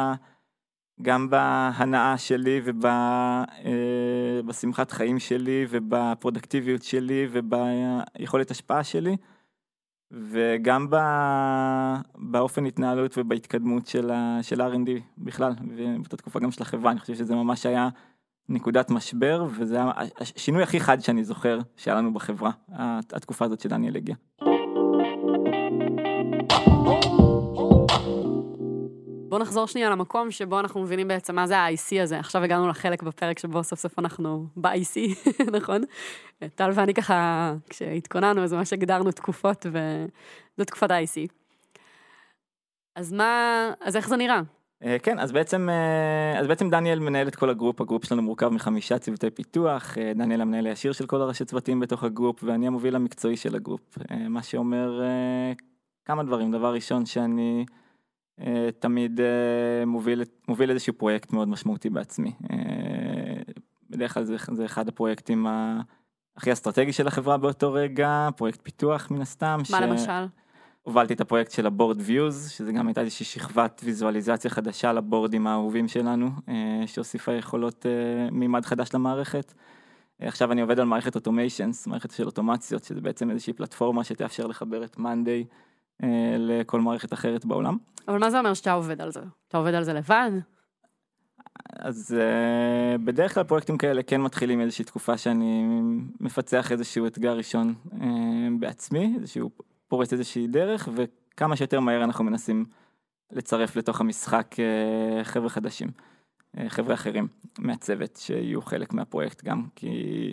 גם בהנאה שלי ובשמחת אה, חיים שלי ובפרודקטיביות שלי וביכולת השפעה שלי, וגם באופן התנהלות ובהתקדמות של, ה, של R&D בכלל, ובאותה תקופה גם של החברה, אני חושב שזה ממש היה נקודת משבר, וזה השינוי הכי חד שאני זוכר שהיה לנו בחברה, התקופה הזאת שדניאל הגיע. בוא נחזור שנייה למקום שבו אנחנו מבינים בעצם מה זה ה-IC הזה. עכשיו הגענו לחלק בפרק שבו סוף סוף אנחנו ב-IC, נכון? טל ואני ככה, כשהתכוננו, אז ממש הגדרנו תקופות, וזו תקופת ה-IC. אז מה, אז איך זה נראה? אה, כן, אז בעצם, אה, אז בעצם דניאל מנהל את כל ה group, ה group שלנו מורכב מחמישה צוותי פיתוח, אה, דניאל המנהל הישיר של כל הראשי צוותים בתוך ה group, ואני המוביל המקצועי של ה group, מה שאומר כמה דברים, דבר ראשון שאני... אה, תמיד אה, מוביל, מוביל איזשהו פרויקט מאוד משמעותי בעצמי. אה, בדרך כלל זה, זה אחד הפרויקטים הכי אסטרטגי של החברה באותו רגע, פרויקט פיתוח מן הסתם. מה ש... למשל? הובלתי את הפרויקט של ה board views, שזה גם הייתה איזושהי שכבת ויזואליזציה חדשה לבורדים האהובים שלנו, שהוסיפה יכולות מימד חדש למערכת. עכשיו אני עובד על מערכת automations, מערכת של אוטומציות, שזה בעצם איזושהי פלטפורמה שתאפשר לחבר את monday לכל מערכת אחרת בעולם. אבל מה זה אומר שאתה עובד על זה? אתה עובד על זה לבד? אז uh, בדרך כלל פרויקטים כאלה כן מתחילים איזושהי תקופה שאני מפצח איזשהו אתגר ראשון uh, בעצמי, איזשהו פורץ איזושהי דרך, וכמה שיותר מהר אנחנו מנסים לצרף לתוך המשחק חבר'ה חדשים, חבר'ה אחרים מהצוות שיהיו חלק מהפרויקט גם, כי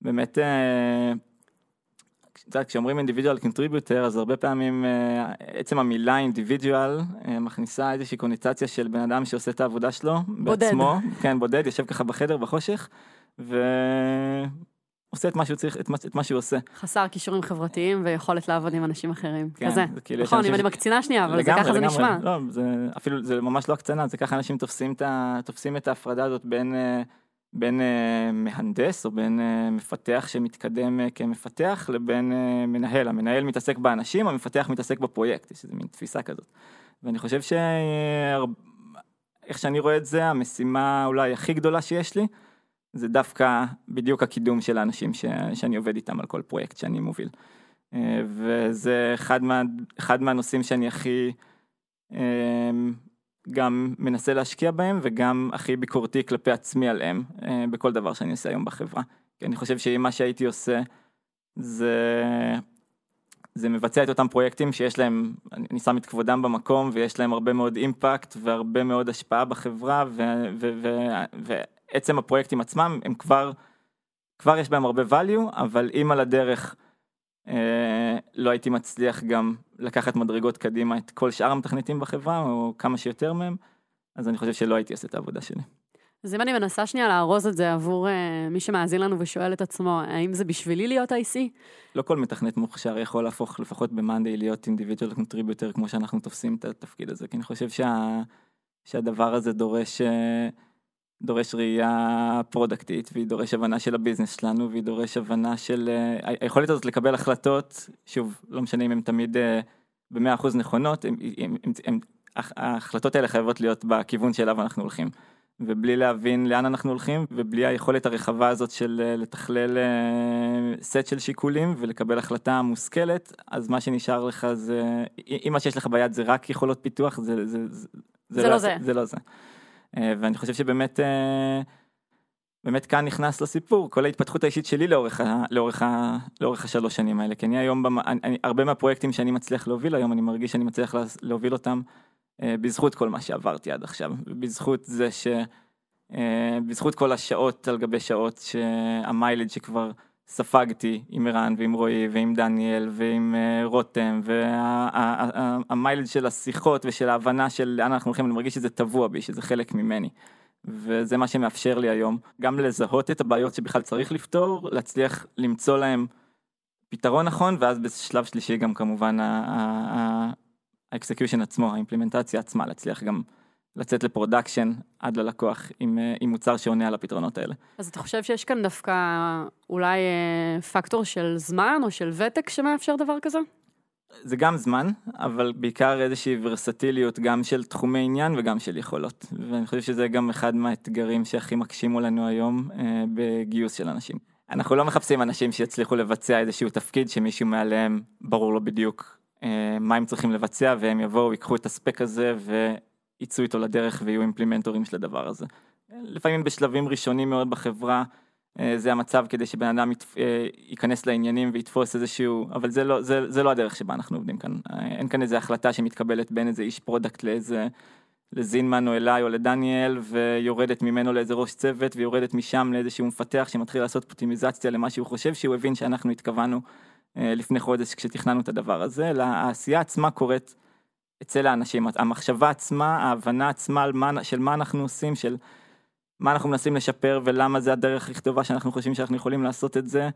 באמת כשאומרים individual contributor אז הרבה פעמים אה, עצם המילה individual אה, מכניסה איזושהי קונוטציה של בן אדם שעושה את העבודה שלו בודד. בעצמו, כן בודד, יושב ככה בחדר בחושך ועושה את מה שהוא צריך, את מה, את מה שהוא עושה. חסר כישורים חברתיים ויכולת לעבוד עם אנשים אחרים, כן, כזה. זה כאילו נכון, אם אני מקצינה שנייה, אבל זה לגמרי, ככה זה לגמרי. נשמע. לא, זה אפילו, זה ממש לא הקצנה, זה ככה אנשים תופסים את, תופסים את ההפרדה הזאת בין, אה, בין אה, מהנדס או בין אה, מפתח שמתקדם אה, כמפתח לבין מנהל. המנהל מתעסק באנשים, המפתח מתעסק בפרויקט, יש איזו מין תפיסה כזאת. ואני חושב ש... איך שאני רואה את זה, המשימה אולי הכי גדולה שיש לי, זה דווקא בדיוק הקידום של האנשים ש... שאני עובד איתם על כל פרויקט שאני מוביל. וזה אחד, מה... אחד מהנושאים שאני הכי גם מנסה להשקיע בהם וגם הכי ביקורתי כלפי עצמי עליהם אה, בכל דבר שאני עושה היום בחברה. כי אני חושב שאם מה שהייתי עושה זה, זה מבצע את אותם פרויקטים שיש להם, אני שם את כבודם במקום ויש להם הרבה מאוד אימפקט והרבה מאוד השפעה בחברה ו, ו, ו, ועצם הפרויקטים עצמם הם כבר, כבר יש בהם הרבה value, אבל אם על הדרך לא הייתי מצליח גם לקחת מדרגות קדימה את כל שאר המתכנתים בחברה או כמה שיותר מהם, אז אני חושב שלא הייתי עושה את העבודה שלי. אז אם אני מנסה שנייה לארוז את זה עבור אה, מי שמאזין לנו ושואל את עצמו, האם זה בשבילי להיות IC? לא כל מתכנת מוכשר יכול להפוך לפחות ב monday להיות individual contributor כמו שאנחנו תופסים את התפקיד הזה, כי אני חושב שה, שהדבר הזה דורש, אה, דורש ראייה פרודקטית והיא דורש הבנה של ה business שלנו והיא דורש הבנה של אה, היכולת הזאת לקבל החלטות, שוב, לא משנה אם הן תמיד אה, במאה אחוז נכונות, הם, הם, הם, ההחלטות האלה חייבות להיות בכיוון שאליו אנחנו הולכים. ובלי להבין לאן אנחנו הולכים ובלי היכולת הרחבה הזאת של אה, לתכלל סט של שיקולים ולקבל החלטה מושכלת אז מה שנשאר לך זה אם מה שיש לך ביד זה רק יכולות פיתוח זה זה זה, זה לא זה. זה לא זה. אה, ואני חושב שבאמת אה, באמת כאן נכנס לסיפור כל ההתפתחות האישית שלי לאורך לאורך לאורך השלוש שנים האלה כי אני היום במ, אני, אני, הרבה מהפרויקטים שאני מצליח להוביל היום אני מרגיש שאני מצליח לה, להוביל אותם. אה, בזכות כל מה שעברתי עד עכשיו, ובזכות זה ש... בזכות כל השעות על גבי שעות שהמיילד שכבר ספגתי עם ערן ועם רועי ועם דניאל ועם אה, רותם והמיילד של השיחות ושל ההבנה של לאן אנחנו הולכים, אני מרגיש שזה טבוע בי, שזה חלק ממני. וזה מה שמאפשר לי היום גם לזהות את הבעיות שבכלל צריך לפתור, להצליח למצוא להם פתרון נכון, ואז בשלב שלישי גם כמובן ה execution עצמו, ה implementation עצמה, להצליח גם לצאת ל production עד ללקוח עם, אה, עם מוצר שעונה על הפתרונות האלה. אז אתה חושב שיש כאן דווקא אולי אה, פקטור של זמן או של ותק שמאפשר דבר כזה? זה גם זמן, אבל בעיקר איזושהי ורסטיליות גם של תחומי עניין וגם של יכולות. ואני חושב שזה גם אחד מהאתגרים שהכי מקשים לנו היום אה, בגיוס של אנשים. אנחנו לא מחפשים אנשים שיצליחו לבצע איזשהו תפקיד שמישהו מעליהם ברור לו בדיוק אה, מה הם צריכים לבצע והם יבואו, ייקחו את הספק הזה ויצאו איתו לדרך ויהיו אימפלימנטורים של הדבר הזה. לפעמים בשלבים ראשונים מאוד בחברה אה, זה המצב כדי שבן אדם אה, ייכנס לעניינים ויתפוס איזשהו, אבל זה לא, זה, זה לא הדרך שבה אנחנו עובדים כאן. אה, אין כאן איזה החלטה שמתקבלת בין איזה איש product לאיזה, לזינמן או אליי או לדניאל ויורדת ממנו לאיזה ראש צוות ויורדת משם לאיזשהו מפתח שמתחיל לעשות אופטימיזציה למה שהוא חושב שהוא הבין שאנחנו התכוונו לפני חודש כשתכננו את הדבר הזה, אלא העשייה עצמה קורית אצל האנשים, המחשבה עצמה, ההבנה עצמה מה, של מה אנחנו עושים, של מה אנחנו מנסים לשפר ולמה זה הדרך הכי טובה שאנחנו חושבים שאנחנו יכולים לעשות את זה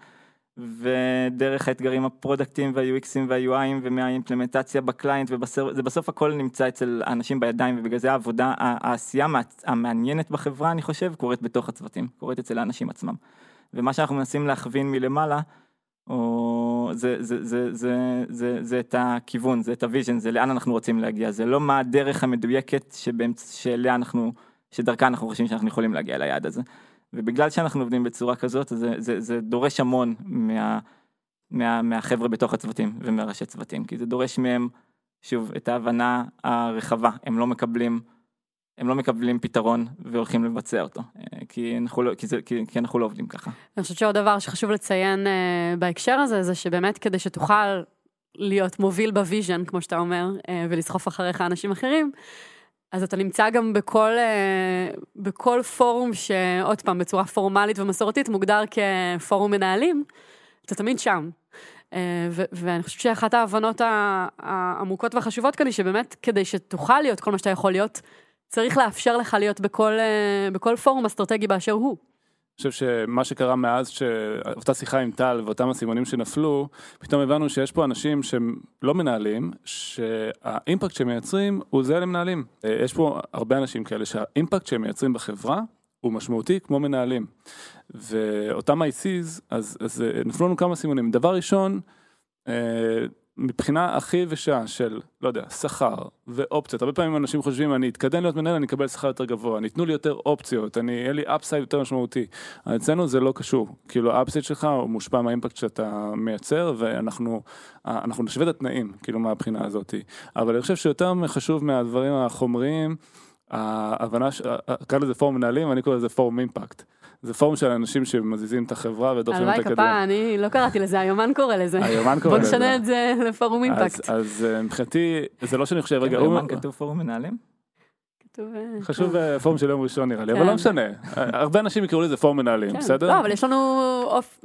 ודרך האתגרים הפרודקטיים וה-UXים וה-UIים ומה implementation ב client וזה בסוף הכל נמצא אצל האנשים בידיים ובגלל זה העבודה, העשייה המעניינת בחברה אני חושב קורית בתוך הצוותים, קורית אצל האנשים עצמם. ומה שאנחנו מנסים להכווין מלמעלה או זה, זה, זה, זה, זה, זה את הכיוון, זה את ה vision, זה לאן אנחנו רוצים להגיע, זה לא מה הדרך המדויקת שבאמצ... שאליה אנחנו, שדרכה אנחנו חושבים שאנחנו יכולים להגיע ליעד הזה. ובגלל שאנחנו עובדים בצורה כזאת, זה, זה, זה דורש המון מה, מה, מהחבר'ה בתוך הצוותים ומראשי צוותים, כי זה דורש מהם, שוב, את ההבנה הרחבה, הם לא מקבלים, הם לא מקבלים פתרון והולכים לבצע אותו, אה, כי אנחנו לא, כי זה, כי, כי אנחנו לא עובדים ככה. אני חושבת שעוד דבר שחשוב לציין אה, בהקשר הזה, זה שבאמת כדי שתוכל להיות מוביל ב vision, כמו שאתה אומר, אה, ולסחוף אחריך אנשים אחרים, אז אתה נמצא גם בכל, uh, בכל פורום שעוד פעם, בצורה פורמלית ומסורתית, מוגדר כפורום מנהלים, אתה תמיד שם. ואני חושבת שאחת ההבנות העמוקות והחשובות כאן היא שבאמת כדי שתוכל להיות כל מה שאתה יכול להיות, צריך לאפשר לך להיות בכל, uh, בכל פורום אסטרטגי באשר הוא. אני חושב שמה שקרה מאז שאותה שיחה עם טל ואותם הסימונים שנפלו, פתאום הבנו שיש פה אנשים שהם לא מנהלים, שה impact שהם מייצרים הוא זהה למנהלים. יש פה הרבה אנשים כאלה שה impact שהם מייצרים בחברה הוא משמעותי כמו מנהלים. ואותם ICs, אז, אז נפלו לנו כמה אסימונים. דבר ראשון, מבחינה הכי יבשה של, לא יודע, שכר ואופציות, הרבה פעמים אנשים חושבים, אני אתקדם להיות מנהל, אני אקבל שכר יותר גבוה, אני, יתנו לי יותר אופציות, אני, יהיה לי upside יותר משמעותי. אצלנו זה לא קשור, כאילו ה upside שלך הוא מושפע מה impact שאתה מייצר, ואנחנו אנחנו נשווה את התנאים, כאילו מהבחינה הזאת. אבל אני חושב שיותר חשוב מהדברים החומריים, ההבנה, קרא לזה פורום מנהלים, אני קורא לזה פורום אימפקט. זה פורום של אנשים שמזיזים את החברה ודוחפים אותה קדימה. הלוואי כפה, אני לא קראתי לזה, היומן קורא לזה. היומן קורא לזה. בוא נשנה את זה לפורום אימפקט. אז מבחינתי, זה לא שאני חושב, רגע, היומן כתוב פורום מנהלים? חשוב פורום של יום ראשון נראה לי, אבל לא משנה, הרבה אנשים יקראו לזה פורום מנהלים, בסדר? לא, אבל יש לנו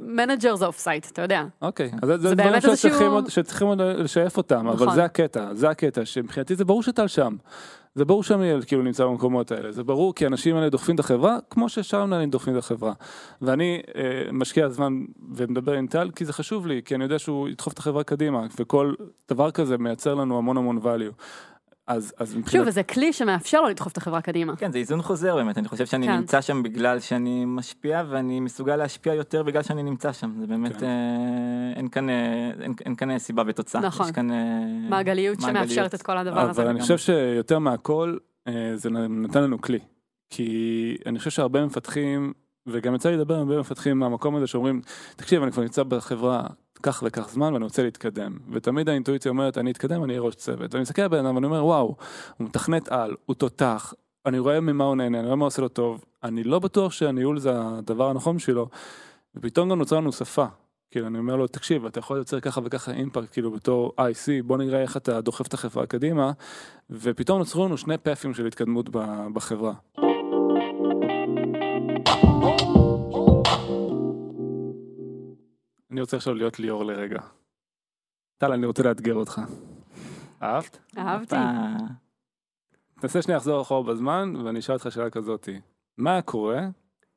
managers offsite, אתה יודע. אוקיי, אז זה דברים שצריכים עוד לשייף אותם, אבל זה הקטע, זה הקטע, שמבחינתי זה ברור שטל שם. זה ברור שעמיאל כאילו נמצא במקומות האלה, זה ברור כי האנשים האלה דוחפים את החברה כמו ששאר המנהלים דוחפים את החברה. ואני אה, משקיע זמן ומדבר עם טל כי זה חשוב לי, כי אני יודע שהוא ידחוף את החברה קדימה, וכל דבר כזה מייצר לנו המון המון value. אז, אז מבחינת... שוב, וזה כלי שמאפשר לו לדחוף את החברה קדימה. כן, זה איזון חוזר באמת, אני חושב שאני כן. נמצא שם בגלל שאני משפיע, ואני מסוגל להשפיע יותר בגלל שאני נמצא שם. זה באמת, כן. אה, אין, כאן, אה, אין, אין כאן סיבה ותוצאה. נכון. יש כאן... אה, מעגליות, מעגליות שמאפשרת את כל הדבר אבל הזה. אבל אני חושב שיותר מהכל, אה, זה נתן לנו כלי. כי אני חושב שהרבה מפתחים, וגם יצא לי לדבר עם הרבה מפתחים מהמקום הזה שאומרים, תקשיב, אני כבר נמצא בחברה כך וכך זמן ואני רוצה להתקדם. ותמיד האינטואיציה אומרת, אני אתקדם, אני אהיה ראש צוות. ואני מסתכל על בן אדם ואני אומר, וואו, הוא מתכנת על, הוא תותח, אני רואה ממה הוא נהנה, אני רואה מה עושה לו טוב, אני לא בטוח שהניהול זה הדבר הנכון בשבילו, ופתאום גם נוצרה לנו שפה. כאילו אני אומר לו, תקשיב, אתה יכול לייצר ככה וככה אימפקט, כאילו בתור IC, בוא נראה איך אתה דוחף את החברה קדימה, ופתאום נוצרו לנו שני פאפים של התקדמות בחברה. אני רוצה עכשיו להיות ליאור לרגע. טל, אני רוצה לאתגר אותך. אהבת? אהבתי. תנסה שנייה לחזור אחורה בזמן, ואני אשאל אותך שאלה כזאתי. מה היה קורה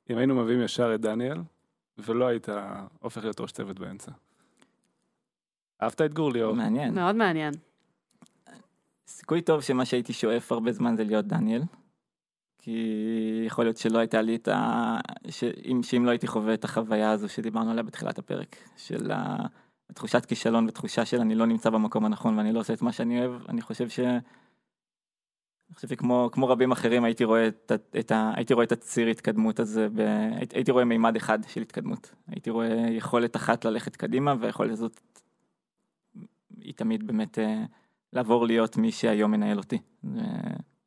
אם היינו מביאים ישר את דניאל, ולא היית הופך להיות ראש צוות באמצע? אהבת את גור ליאור? מעניין. מאוד מעניין. סיכוי טוב שמה שהייתי שואף הרבה זמן זה להיות דניאל. כי יכול להיות שלא הייתה לי את ה... שאם, שאם לא הייתי חווה את החוויה הזו שדיברנו עליה בתחילת הפרק, של התחושת כישלון ותחושה של אני לא נמצא במקום הנכון ואני לא עושה את מה שאני אוהב, אני חושב ש... אני חושב שכמו כמו רבים אחרים הייתי רואה את, את, ה, הייתי רואה את הציר התקדמות הזה, ב, הייתי, הייתי רואה מימד אחד של התקדמות. הייתי רואה יכולת אחת ללכת קדימה והיכולת הזאת היא תמיד באמת אה, לעבור להיות מי שהיום מנהל אותי.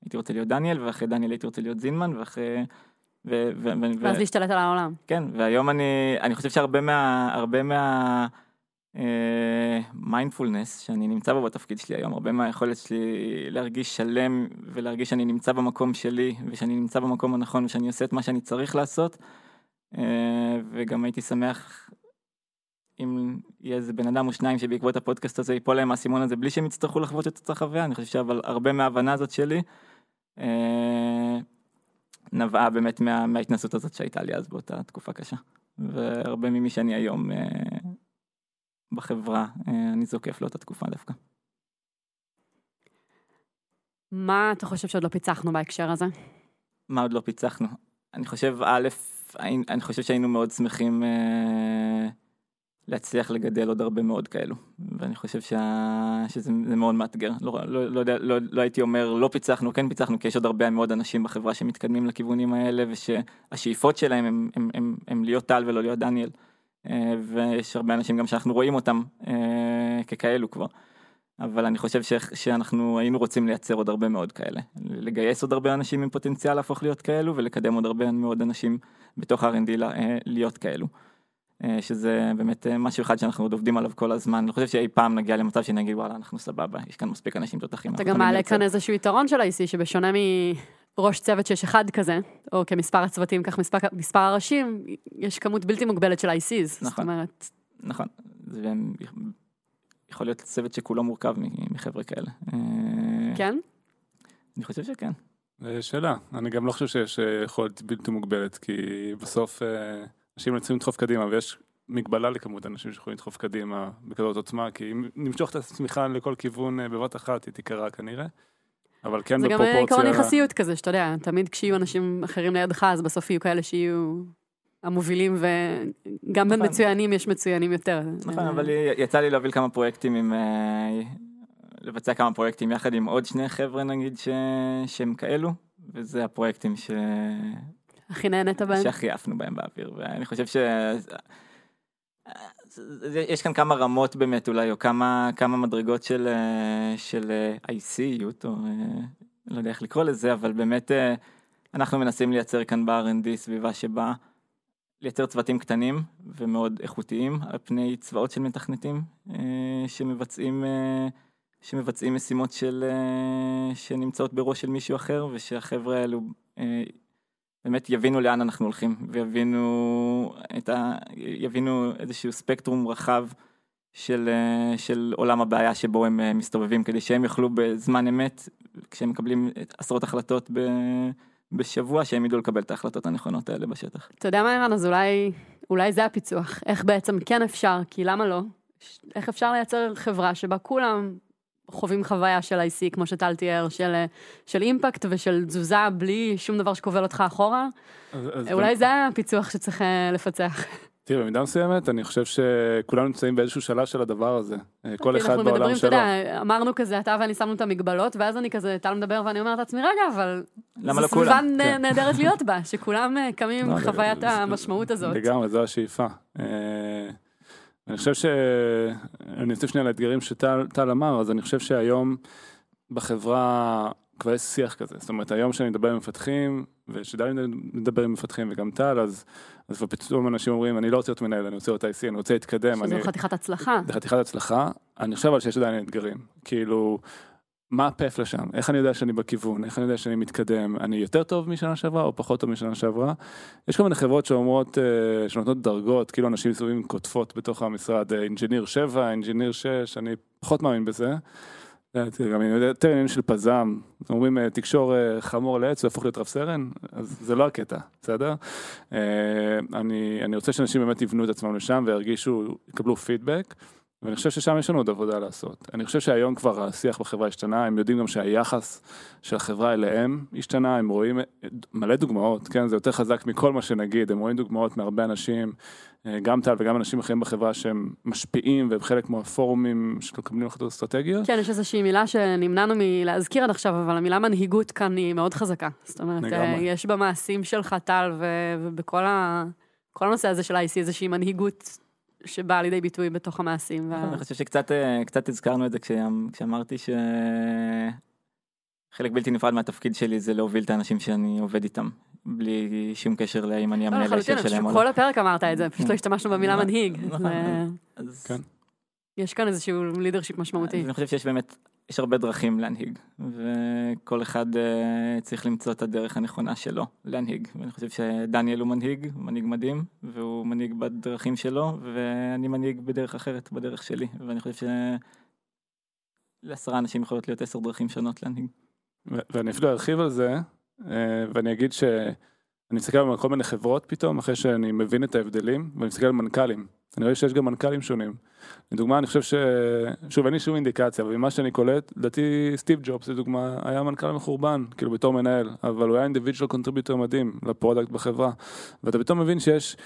הייתי רוצה להיות דניאל, ואחרי דניאל הייתי רוצה להיות זינמן, ואחרי... ו- ו- ו- ואז להשתלט על העולם. כן, והיום אני, אני חושב שהרבה מה... הרבה מה... מיינדפולנס uh, שאני נמצא בו בתפקיד שלי היום, הרבה מהיכולת שלי להרגיש שלם ולהרגיש שאני נמצא במקום שלי ושאני נמצא במקום הנכון ושאני עושה את מה שאני צריך לעשות uh, וגם הייתי שמח אם יהיה איזה בן אדם או שניים שבעקבות הפודקאסט הזה ייפול להם האסימון הזה בלי שהם יצטרכו לחוות את אותה חוויה, אני חושב שאבל הרבה מההבנה הזאת שלי אה, נבעה באמת מה, מההתנסות הזאת שהייתה לי אז באותה תקופה קשה. והרבה ממי שאני היום אה, בחברה, אה, אני זוקף לאותה תקופה דווקא. מה אתה חושב שעוד לא פיצחנו בהקשר הזה? מה עוד לא פיצחנו? אני חושב, א', אני חושב שהיינו מאוד שמחים להצליח לגדל עוד הרבה מאוד כאלו. ואני חושב שה... שזה זה מאוד מאתגר. לא, לא, לא, לא, לא הייתי אומר לא פיצחנו, כן פיצחנו, כי יש עוד הרבה מאוד אנשים בחברה שמתקדמים לכיוונים האלה, ושהשאיפות שלהם הם, הם, הם, הם להיות טל ולא להיות דניאל. אה, ויש הרבה אנשים גם שאנחנו רואים אותם אה, ככאלו כבר. אבל אני חושב ש... שאנחנו היינו רוצים לייצר עוד הרבה מאוד כאלה. לגייס עוד הרבה אנשים עם פוטנציאל להפוך להיות כאלו, ולקדם עוד הרבה מאוד אנשים בתוך R&D אה, להיות כאלו. אה, שזה באמת אה, משהו אחד שאנחנו עוד עובדים עליו כל הזמן, אני חושב שאי פעם נגיע למצב שנגיד וואלה אנחנו סבבה, יש כאן מספיק אנשים תותחים. אתה גם מעלה כאן איזשהו יתרון של ה-IC שבשונה מראש צוות שיש אחד כזה, או כמספר הצוותים כך מספר, מספר הראשים, יש כמות בלתי מוגבלת של ICs, נכון, זאת אומרת. נכון, זה יכול להיות צוות שכולו מורכב מחבר'ה כאלה. אה, כן? אני חושב שכן. שאלה, אני גם לא חושב שיש יכולת בלתי מוגבלת, כי בסוף... אנשים צריכים לדחוף קדימה ויש מגבלה לכמות אנשים שיכולים לדחוף קדימה בכזאת עוצמה, כי אם נמשוך את הצמיחה לכל כיוון אה, בבת אחת היא תיקרה כנראה. אבל כן זה בפרופורציה... זה גם עקרון יחסיות כזה, שאתה יודע, תמיד כשיהיו אנשים אחרים לידך, אז בסוף יהיו כאלה שיהיו המובילים, וגם בין נכון. מצוינים יש מצוינים יותר. נכון, אבל יצא לי להוביל כמה פרויקטים עם... אה, לבצע כמה פרויקטים יחד עם עוד שני חבר'ה נגיד שהם כאלו, וזה הפרויקטים ש... הכי נהנית בהם? שהכי עפנו בהם באוויר, ואני חושב ש... יש כאן כמה רמות באמת אולי, או כמה, כמה מדרגות של, של IC-יות, או לא יודע איך לקרוא לזה, אבל באמת אנחנו מנסים לייצר כאן ב-R&D סביבה שבה לייצר צוותים קטנים ומאוד איכותיים על פני צבאות של מתכנתים שמבצעים, שמבצעים משימות של, שנמצאות בראש של מישהו אחר, ושהחבר'ה האלו באמת יבינו לאן אנחנו הולכים ויבינו את ה... יבינו איזשהו ספקטרום רחב של, של עולם הבעיה שבו הם אה, מסתובבים כדי שהם יוכלו בזמן אמת כשהם מקבלים עשרות החלטות ב... בשבוע שהם ידעו לקבל את ההחלטות הנכונות האלה בשטח. אתה יודע מה ערן? אז אולי אולי זה הפיצוח. איך בעצם כן אפשר כי למה לא? איך אפשר לייצר חברה שבה כולם חווים חוויה של IC, כמו שטל תיאר, של, של אימפקט ושל תזוזה בלי שום דבר שכובל אותך אחורה. אז, אז אולי גם... זה הפיצוח שצריך אה, לפצח. תראה, במידה מסוימת, אני חושב שכולנו נמצאים באיזשהו שלב של הדבר הזה. אה, כל אחד בעולם מדברים, שלו. אתה יודע, אמרנו כזה, אתה ואני שמנו את המגבלות, ואז אני כזה, טל מדבר ואני אומרת לעצמי, רגע, אבל... למה לא כולם? זו סביבה כן. נהדרת להיות בה, שכולם אה, קמים עם לא, חוויית המשמעות הזאת. לגמרי, זו השאיפה. אני חושב ש... אני רוצה שנייה לאתגרים שטל אמר, אז אני חושב שהיום בחברה כבר יש שיח כזה. זאת אומרת, היום שאני מדבר עם מפתחים, ושדלי מדבר עם מפתחים וגם טל, אז, אז פתאום אנשים אומרים, אני לא רוצה להיות מנהל, אני רוצה להיות IC, אני רוצה להתקדם. שזו אני... חתיכת הצלחה. זה חתיכת הצלחה. אני חושב אבל שיש עדיין אתגרים. כאילו... מה ה path לשם, איך אני יודע שאני בכיוון, איך אני יודע שאני מתקדם, אני יותר טוב משנה שעברה או פחות טוב משנה שעברה. יש כל מיני חברות שאומרות, אה, שנותנות דרגות, כאילו אנשים מסתובבים עם כותפות בתוך המשרד, engineer 7, engineer 6, אני פחות מאמין בזה. גם אני יודע, יותר עניינים של פזם, אומרים אה, תקשור אה, חמור לעץ ויהפוך להיות רב סרן, אז זה לא הקטע, בסדר? אני, אני רוצה שאנשים באמת יבנו את עצמם לשם וירגישו, יקבלו פידבק. ואני חושב ששם יש לנו עוד עבודה לעשות. אני חושב שהיום כבר השיח בחברה השתנה, הם יודעים גם שהיחס של החברה אליהם השתנה, הם רואים מלא דוגמאות, כן, זה יותר חזק מכל מה שנגיד, הם רואים דוגמאות מהרבה אנשים, אה, גם טל וגם אנשים אחרים בחברה שהם משפיעים והם חלק מהפורומים שמקבלים החלטות אסטרטגיות. כן, יש איזושהי מילה שנמנענו מלהזכיר עד עכשיו, אבל המילה מנהיגות כאן היא מאוד חזקה. זאת אומרת, לגמרי. יש במעשים שלך, טל, ובכל ה... כל הנושא הזה של ה-IC איזושהי מנהיגות שבאה לידי ביטוי בתוך המעשים. וה... אני חושב שקצת אה, הזכרנו את זה כשאמרתי שחלק בלתי נפרד מהתפקיד שלי זה להוביל את האנשים שאני עובד איתם, בלי שום קשר לאם אני המנהל הישיר שלהם או לא. כל הפרק אמרת את זה, פשוט לא השתמשנו במילה נכון. מנהיג. נכון. כן. יש כאן איזשהו לידרשיפ משמעותי. אני חושב שיש באמת יש הרבה דרכים להנהיג, וכל אחד uh, צריך למצוא את הדרך הנכונה שלו להנהיג. ואני חושב שדניאל הוא מנהיג, מנהיג מדהים, והוא מנהיג בדרכים שלו, ואני מנהיג בדרך אחרת, בדרך שלי. ואני חושב שלעשרה אנשים יכולות להיות עשר דרכים שונות להנהיג. ואני אפילו ארחיב על זה, אה, ואני אגיד שאני מסתכל על כל מיני חברות פתאום, אחרי שאני מבין את ההבדלים, ואני מסתכל על מנכ"לים. אני רואה שיש גם מנכ"לים שונים. לדוגמה, אני חושב ש... שוב, אין לי שום אינדיקציה, אבל ממה שאני קולט, לדעתי סטיב ג'ובס, לדוגמה, היה מנכ"ל מחורבן, כאילו בתור מנהל, אבל הוא היה individual contributor מדהים ל product בחברה. ואתה פתאום מבין שיש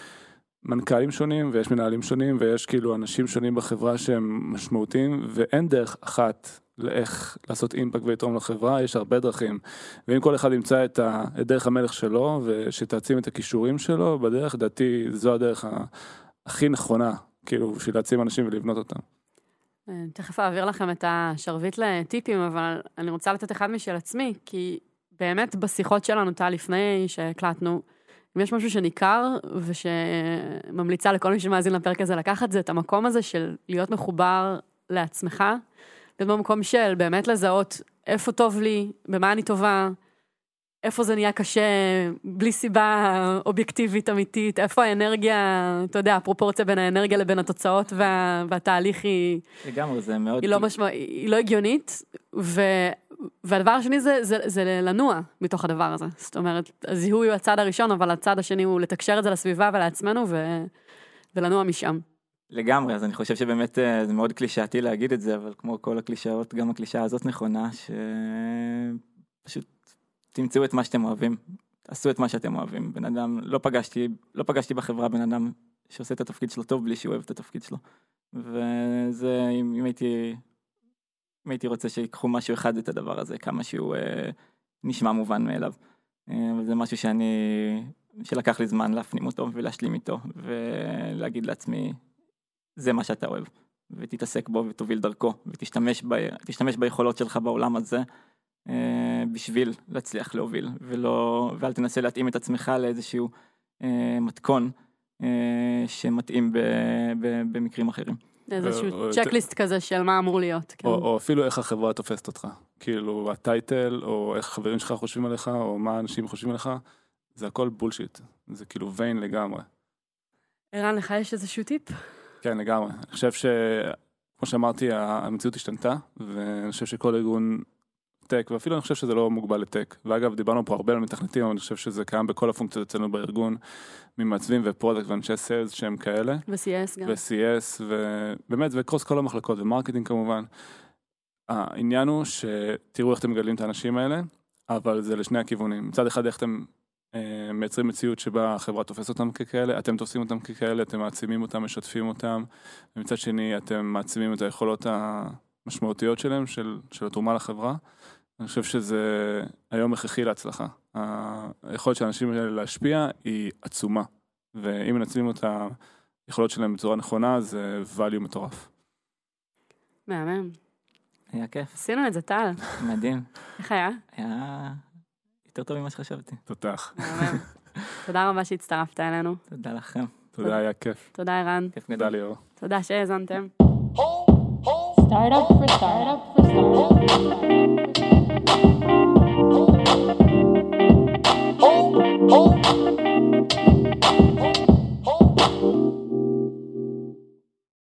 מנכ"לים שונים ויש מנהלים שונים ויש כאילו אנשים שונים בחברה שהם משמעותיים ואין דרך אחת לאיך לעשות impact ולתרום לחברה, יש הרבה דרכים. ואם כל אחד ימצא את, ה, את דרך המלך שלו ושתעצים את הכישורים שלו בדרך, לדעתי זו הדרך ה, הכי נכונה, כאילו בשביל להעצים אנשים ולבנות אותם. אה, תכף אעביר לכם את השרביט לטיפים, אבל אני רוצה לתת אחד משל עצמי, כי באמת בשיחות שלנו, טל, לפני שהקלטנו, אם יש משהו שניכר ושממליצה לכל מי שמאזין לפרק הזה לקחת, זה את המקום הזה של להיות מחובר לעצמך, להיות במקום של באמת לזהות איפה טוב לי, במה אני טובה, איפה זה נהיה קשה, בלי סיבה אובייקטיבית אמיתית, איפה האנרגיה, אתה יודע, הפרופורציה בין האנרגיה לבין התוצאות וה, והתהליך היא... לגמרי, זה מאוד... היא לא, משמע, היא לא הגיונית, ו, והדבר השני זה, זה, זה לנוע מתוך הדבר הזה. זאת אומרת, הזיהוי הוא הצד הראשון, אבל הצד השני הוא לתקשר את זה לסביבה ולעצמנו ו, ולנוע משם. לגמרי, אז אני חושב שבאמת אה, זה מאוד קלישאתי להגיד את זה, אבל כמו כל הקלישאות, גם הקלישאה הזאת נכונה, שפשוט תמצאו את מה שאתם אוהבים, תעשו את מה שאתם אוהבים. בן אדם, לא פגשתי, לא פגשתי בחברה בן אדם שעושה את התפקיד שלו טוב בלי שהוא אוהב את התפקיד שלו. וזה, אם, אם הייתי, אם הייתי רוצה שיקחו משהו אחד את הדבר הזה, כמה שהוא אה, נשמע מובן מאליו. אה, זה משהו שאני, שלקח לי זמן להפנים אותו ולהשלים איתו, ולהגיד לעצמי, זה מה שאתה אוהב, ותתעסק בו ותוביל דרכו, ותשתמש ב, ביכולות שלך בעולם הזה. אה, בשביל להצליח להוביל, ולא, ואל תנסה להתאים את עצמך לאיזשהו אה, מתכון אה, שמתאים ב, ב, במקרים אחרים. איזשהו צ'קליסט כזה של מה אמור להיות. כן. או, או אפילו איך החברה תופסת אותך, כאילו הטייטל, או איך חברים שלך חושבים עליך, או מה אנשים חושבים עליך, זה הכל בולשיט, זה כאילו ויין לגמרי. ערן, לך יש איזשהו טיפ? כן, לגמרי. אני חושב ש... כמו שאמרתי, המציאות השתנתה, ואני חושב שכל ארגון tech, ואפילו אני חושב שזה לא מוגבל ל tech. ואגב, דיברנו פה הרבה על מתכנתים, אבל אני חושב שזה קיים בכל הפונקציות אצלנו בארגון, ממעצבים ו product ואנשי sales שהם כאלה. ו-CS גם. ו-CS, ובאמת, ו cross כל המחלקות, ו marketing כמובן. העניין הוא שתראו איך אתם מגדלים את האנשים האלה, אבל זה לשני הכיוונים. מצד אחד, איך אתם אה, מייצרים מציאות שבה החברה תופסת אותם ככאלה, אתם תופסים אותם ככאלה, אתם מעצימים אותם, משתפים אותם, ומצד שני, אתם מעצימים את היכולות המשמעותיות שלהם, של, של התרומה לחברה. אני חושב שזה היום הכרחי להצלחה. היכולת של האנשים האלה להשפיע היא עצומה, ואם מנצלים את היכולות שלהם בצורה נכונה, זה value מטורף. מהמם. היה כיף. עשינו את זה, טל. מדהים. איך היה? היה יותר טוב ממה שחשבתי. תותח. תודה רבה שהצטרפת אלינו. תודה לכם. תודה, היה כיף. תודה, ערן. כיף גדול. תודה, ליאור. תודה שהאזנתם. Startup for startup for startup. Oh, oh.